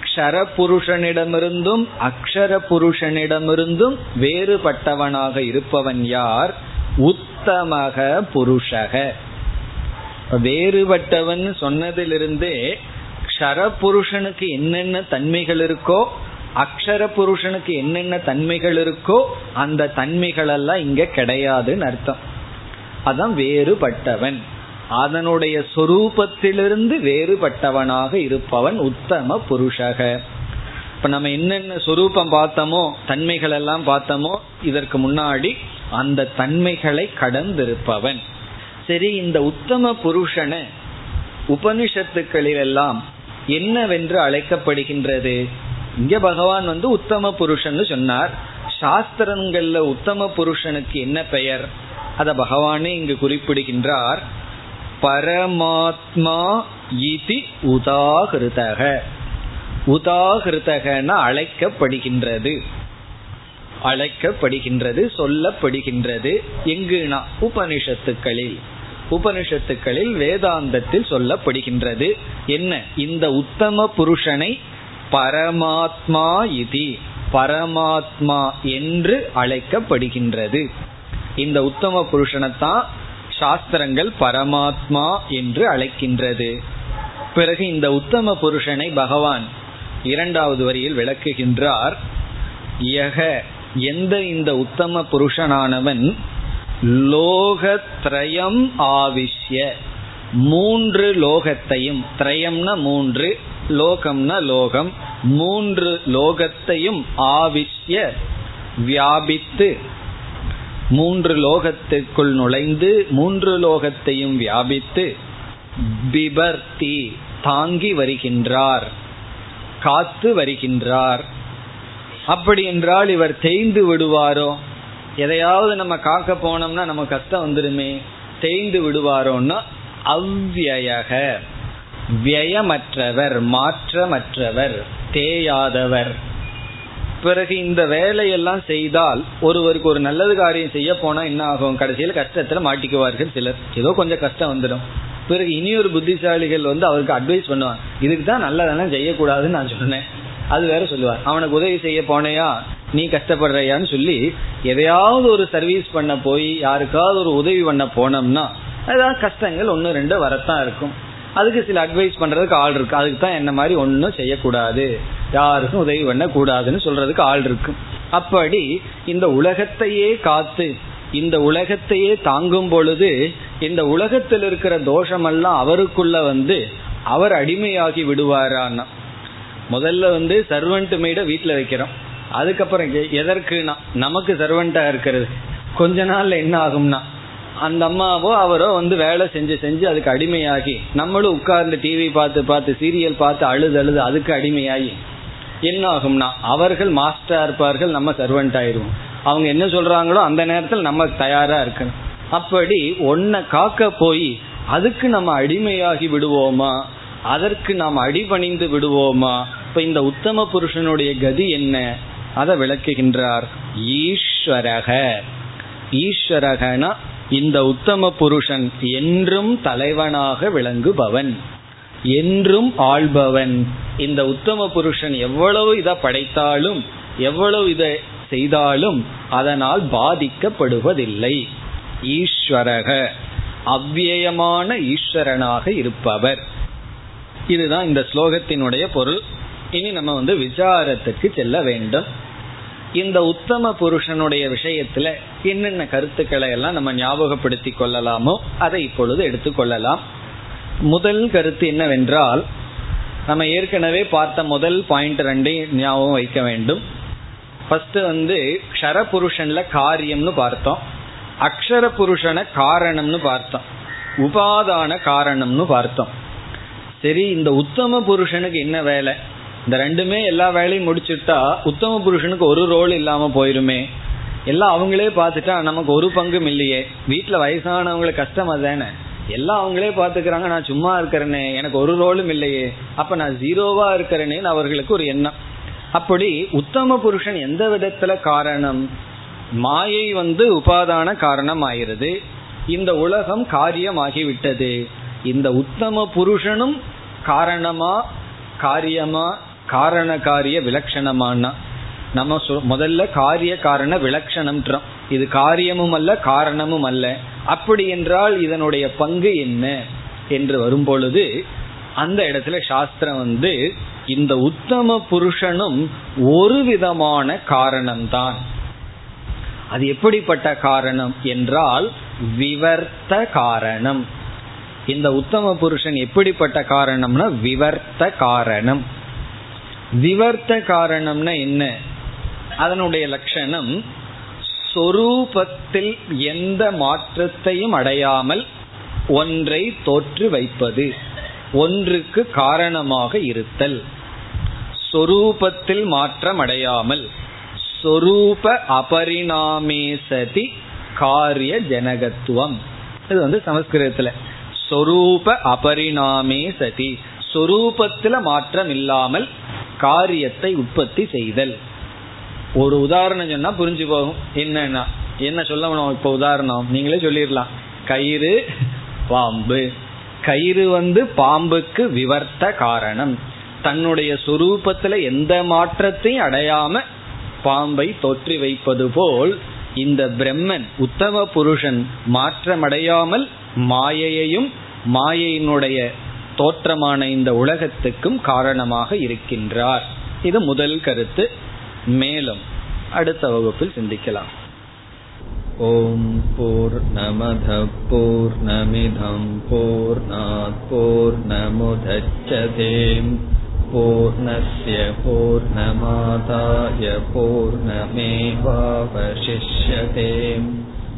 க்ஷர புருஷனிடமிருந்தும் அக்ஷர புருஷனிடமிருந்தும் வேறுபட்டவனாக இருப்பவன் யார்? உத்தமக புருஷக. வேறுபட்டவன் சொன்னதிலிருந்தே க்ஷர புருஷனுக்கு என்னென்ன தன்மைகள் இருக்கோ அக்ஷர புருஷனுக்கு என்னென்ன தன்மைகள் இருக்கோ அந்த தன்மைகள் எல்லாம் இங்க கிடையாதுன்னு அர்த்தம். அதான் வேறுபட்டவன். அதனுடைய சொரூபத்திலிருந்து வேறுபட்டவனாக இருப்பவன் உத்தம புருஷக. இப்ப நம்ம என்னென்ன சொரூபம் பார்த்தோமோ தன்மைகள் எல்லாம் பார்த்தோமோ இதற்கு முன்னாடி அந்த தன்மைகளை கடந்திருப்பவன். சரி இந்த உத்தம புருஷனை உபனிஷத்துக்களிலெல்லாம் என்னவென்று அழைக்கப்படுகின்றது? இங்க பகவான் வந்து உத்தம புருஷன் சொன்னார். சாஸ்திரங்கள்ல உத்தம புருஷனுக்கு என்ன பெயர்? அத பகவானே இங்கு குறிப்பிடுகின்றார். பரமாத்மா இதி உதாகிருதக. உதாகிருதகன அழைக்கப்படுகின்றது. அழைக்கப்படுகின்றது சொல்லப்படுகின்றது. எங்குனா உபனிஷத்துக்களில். உபனிஷத்துக்களில் வேதாந்தத்தில் சொல்லப்படுகின்றது. என்ன? இந்த உத்தம புருஷனை பரமாத்மா இதி பரமாத்மா என்று அழைக்கப்படுகின்றது. இந்த உத்தம புருஷனைத்தான் சாஸ்திரங்கள் பரமாத்மா என்று அழைக்கின்றது. பிறகு இந்த உத்தம புருஷனை பகவான் இரண்டாவது வரியில் விளக்குகின்றார். யக எந்த இந்த உத்தம புருஷனானவன்? லோகத்ரயம் ஆவிஷ்ய மூன்று லோகத்தையும் திரயம்னா மூன்று லோகம்னா லோகம். மூன்று லோகத்தையும் ஆவிஷ்ய வியாபித்து மூன்று லோகத்திற்குள் நுழைந்து மூன்று லோகத்தையும் வியாபித்து பிபர்த்தி தாங்கி வருகின்றார் காத்து வருகின்றார். அப்படி என்றால் இவர் தேய்ந்து விடுவாரோ? எதையாவது நம்ம காக்க போனோம்னா நம்ம கஷ்டம் வந்துருமே. தேய்ந்து விடுவாரோன்னா அவ்வியக. வியமற்றவர் மாற்றமற்றவர் தேயாதவர். பிறகு இந்த வேலையெல்லாம் செய்தால் ஒருவருக்கு ஒரு நல்லது காரியம் செய்ய போனா என்ன ஆகும்? கடைசியில் கஷ்டத்துல மாட்டிக்குவார்கள் சிலர். ஏதோ கொஞ்சம் கஷ்டம் வந்துடும். பிறகு இனி ஒரு புத்திசாலிகள் வந்து அவருக்கு அட்வைஸ் பண்ணுவாங்க. இதுக்கு தான் நல்லதெல்லாம் செய்யக்கூடாதுன்னு நான் சொன்னேன். அது வேற சொல்லுவார். அவனுக்கு உதவி செய்ய போனையா? நீ கஷ்டப்படுறையான்னு சொல்லி எதையாவது ஒரு சர்வீஸ் பண்ண போய் யாருக்காவது ஒரு உதவி பண்ண போனோம்னா ஏதாவது கஷ்டங்கள் ஒன்று ரெண்டு வரத்தான் இருக்கும். அதுக்கு சில அட்வைஸ் பண்றதுக்கு ஆள் இருக்கு. அதுக்கு தான் என்ன மாதிரி ஒன்றும் செய்யக்கூடாது. யாருக்கும் உதவி பண்ண கூடாதுன்னு சொல்றதுக்கு ஆள் இருக்கு. அப்படி இந்த உலகத்தையே காத்து இந்த உலகத்தையே தாங்கும் பொழுது இந்த உலகத்தில் இருக்கிற தோஷமெல்லாம் அவருக்குள்ள வந்து அவர் அடிமையாகி விடுவாரான்னா முதல்ல வந்து சர்வெண்ட் மேட வீட்டில் வைக்கிறோம். அதுக்கப்புறம் எதற்குனா நமக்கு சர்வெண்டா இருக்கிறது. கொஞ்ச நாள்ல என்ன ஆகும்னா அந்த அம்மாவோ அவரோ வந்து வேலை செஞ்சு செஞ்சு அதுக்கு அடிமையாகி நம்மளும் உட்கார்ந்து டிவி பார்த்து பார்த்து சீரியல் பார்த்து அழுது அழுது அதுக்கு அடிமையாகி என்ன ஆகும்னா அவர்கள் மாஸ்டரா இருப்பார்கள் நம்ம சர்வெண்ட் ஆயிடுவோம் அவங்க என்ன சொல்றாங்களோ அந்த நேரத்தில் நம்ம தயாரா இருக்கணும். அப்படி ஒன்ன காக்க போய் அதுக்கு நம்ம அடிமையாகி விடுவோமா? அதற்கு நாம் அடிபணிந்து விடுவோமா? இப்ப இந்த உத்தம புருஷனுடைய கதி என்ன? அதை விளக்குகின்றார். ஈஸ்வரக. ஈஸ்வரகனா இந்த உத்தம புருஷன் என்றும் தலைவனாக விளங்குபவன் என்றும் ஆள்பவன். இந்த உத்தம புருஷன் எவ்வளவு இதை படைத்தாலும் எவ்வளவு இதை செய்தாலும் அதனால் பாதிக்கப்படுவதில்லை. ஈஸ்வரக அவ்வியமான ஈஸ்வரனாக இருப்பவர். இதுதான் இந்த ஸ்லோகத்தினுடைய பொருள். இனி நம்ம வந்து விசாரத்துக்கு செல்ல வேண்டும். இந்த உத்தம புருஷனுடைய விஷயத்துல என்னென்ன கருத்துக்களை எல்லாம் நம்ம ஞாபகப்படுத்தி கொள்ளலாமோ அதை இப்பொழுது எடுத்துக்கொள்ளலாம் முதல் கருத்து என்னவென்றால் நம்ம ஏற்கனவே பார்த்த முதல் பாயிண்ட் ரெண்டையும் ஞாபகம் வைக்க வேண்டும். ஃபர்ஸ்ட் வந்து க்ஷர புருஷன்ல காரியம்னு பார்த்தோம். அக்ஷர புருஷனை காரணம்னு பார்த்தோம். உபாதான காரணம்னு பார்த்தோம். சரி இந்த உத்தம புருஷனுக்கு என்ன வேலை? இந்த ரெண்டுமே எல்லா வேலையும் முடிச்சுட்டா உத்தம புருஷனுக்கு ஒரு ரோல் இல்லாம போயிருமே. எல்லாம் அவங்களே பார்த்துட்டா நமக்கு ஒரு பங்கும் இல்லையே. வீட்டில் வயசானவங்களுக்கு கஷ்டமா தானே எல்லாம் அவங்களே பார்த்துக்கிறாங்க நான் சும்மா இருக்கிறேனே எனக்கு ஒரு ரோலும் இல்லையே. அப்ப நான் ஜீரோவா இருக்கிறேனேன்னு அவர்களுக்கு ஒரு எண்ணம். அப்படி உத்தம புருஷன் எந்த விதத்துல காரணம்? மாயை வந்து உபாதான காரணம் ஆயிருது இந்த உலகம் காரியமாகிவிட்டது. இந்த உத்தம புருஷனும் காரணமா காரியமா காரண காரிய விலட்சணமானா நம்ம முதல்ல காரிய காரண விலட்சணம்ன்றோம் இது காரியமும் அல்ல காரணமும் அல்ல அப்படி என்றால் இதனுடைய பங்கு என்ன என்று வரும்பொழுது அந்த இடத்துல சாஸ்திரம் வந்து இந்த உத்தம புருஷனும் ஒரு விதமான காரணம்தான். அது எப்படிப்பட்ட காரணம் என்றால் விவர்த்த காரணம். இந்த உத்தம புருஷன் எப்படிப்பட்ட காரணம்னா விவர்த்த காரணம். விவர்த்த காரணம்னா என்ன? அதனுடைய லட்சணம் சொரூபத்தில் எந்த மாற்றத்தையும் அடையாமல் ஒன்றை தோற்று வைப்பது. ஒன்றுக்கு காரணமாக இருத்தல். சொரூபத்தில் மாற்றம் அடையாமல். சொரூப அபரிணாமே சதி காரிய ஜனகத்துவம். இது வந்து சமஸ்கிருதத்துல. சொரூப அபரிணாமே சதி. சொரூபத்துல மாற்றம் இல்லாமல் காரியத்தை உற்பத்தி செய்தல். ஒரு உதாரணம் சொன்னா புரிஞ்சு போகும். என்னன்னா என்ன சொல்ல வேணும் இப்ப உதாரணம்? நீங்களே சொல்லிடலாம். கயிறு பாம்பு. கயிறு வந்து பாம்புக்கு விவர்த்த காரணம். தன்னுடைய சுரூபத்துல எந்த மாற்றத்தையும் அடையாம பாம்பை தோற்றி வைப்பது போல் இந்த பிரம்மன் உத்தம புருஷன் மாற்றமடையாமல் மாயையையும் மாயையினுடைய தோற்றமான இந்த உலகத்துக்கும் காரணமாக இருக்கின்றார். இது முதல் கருத்து. மேலும் அடுத்த வகுப்பில் சிந்திக்கலாம். ஓம் போர் நமத போர் நமிதம் போர் போர் நமுதச்சதேம் பூர்ணய பூர்ணமாதாய பூர்ணமேவாவசிஷ்யதேம்.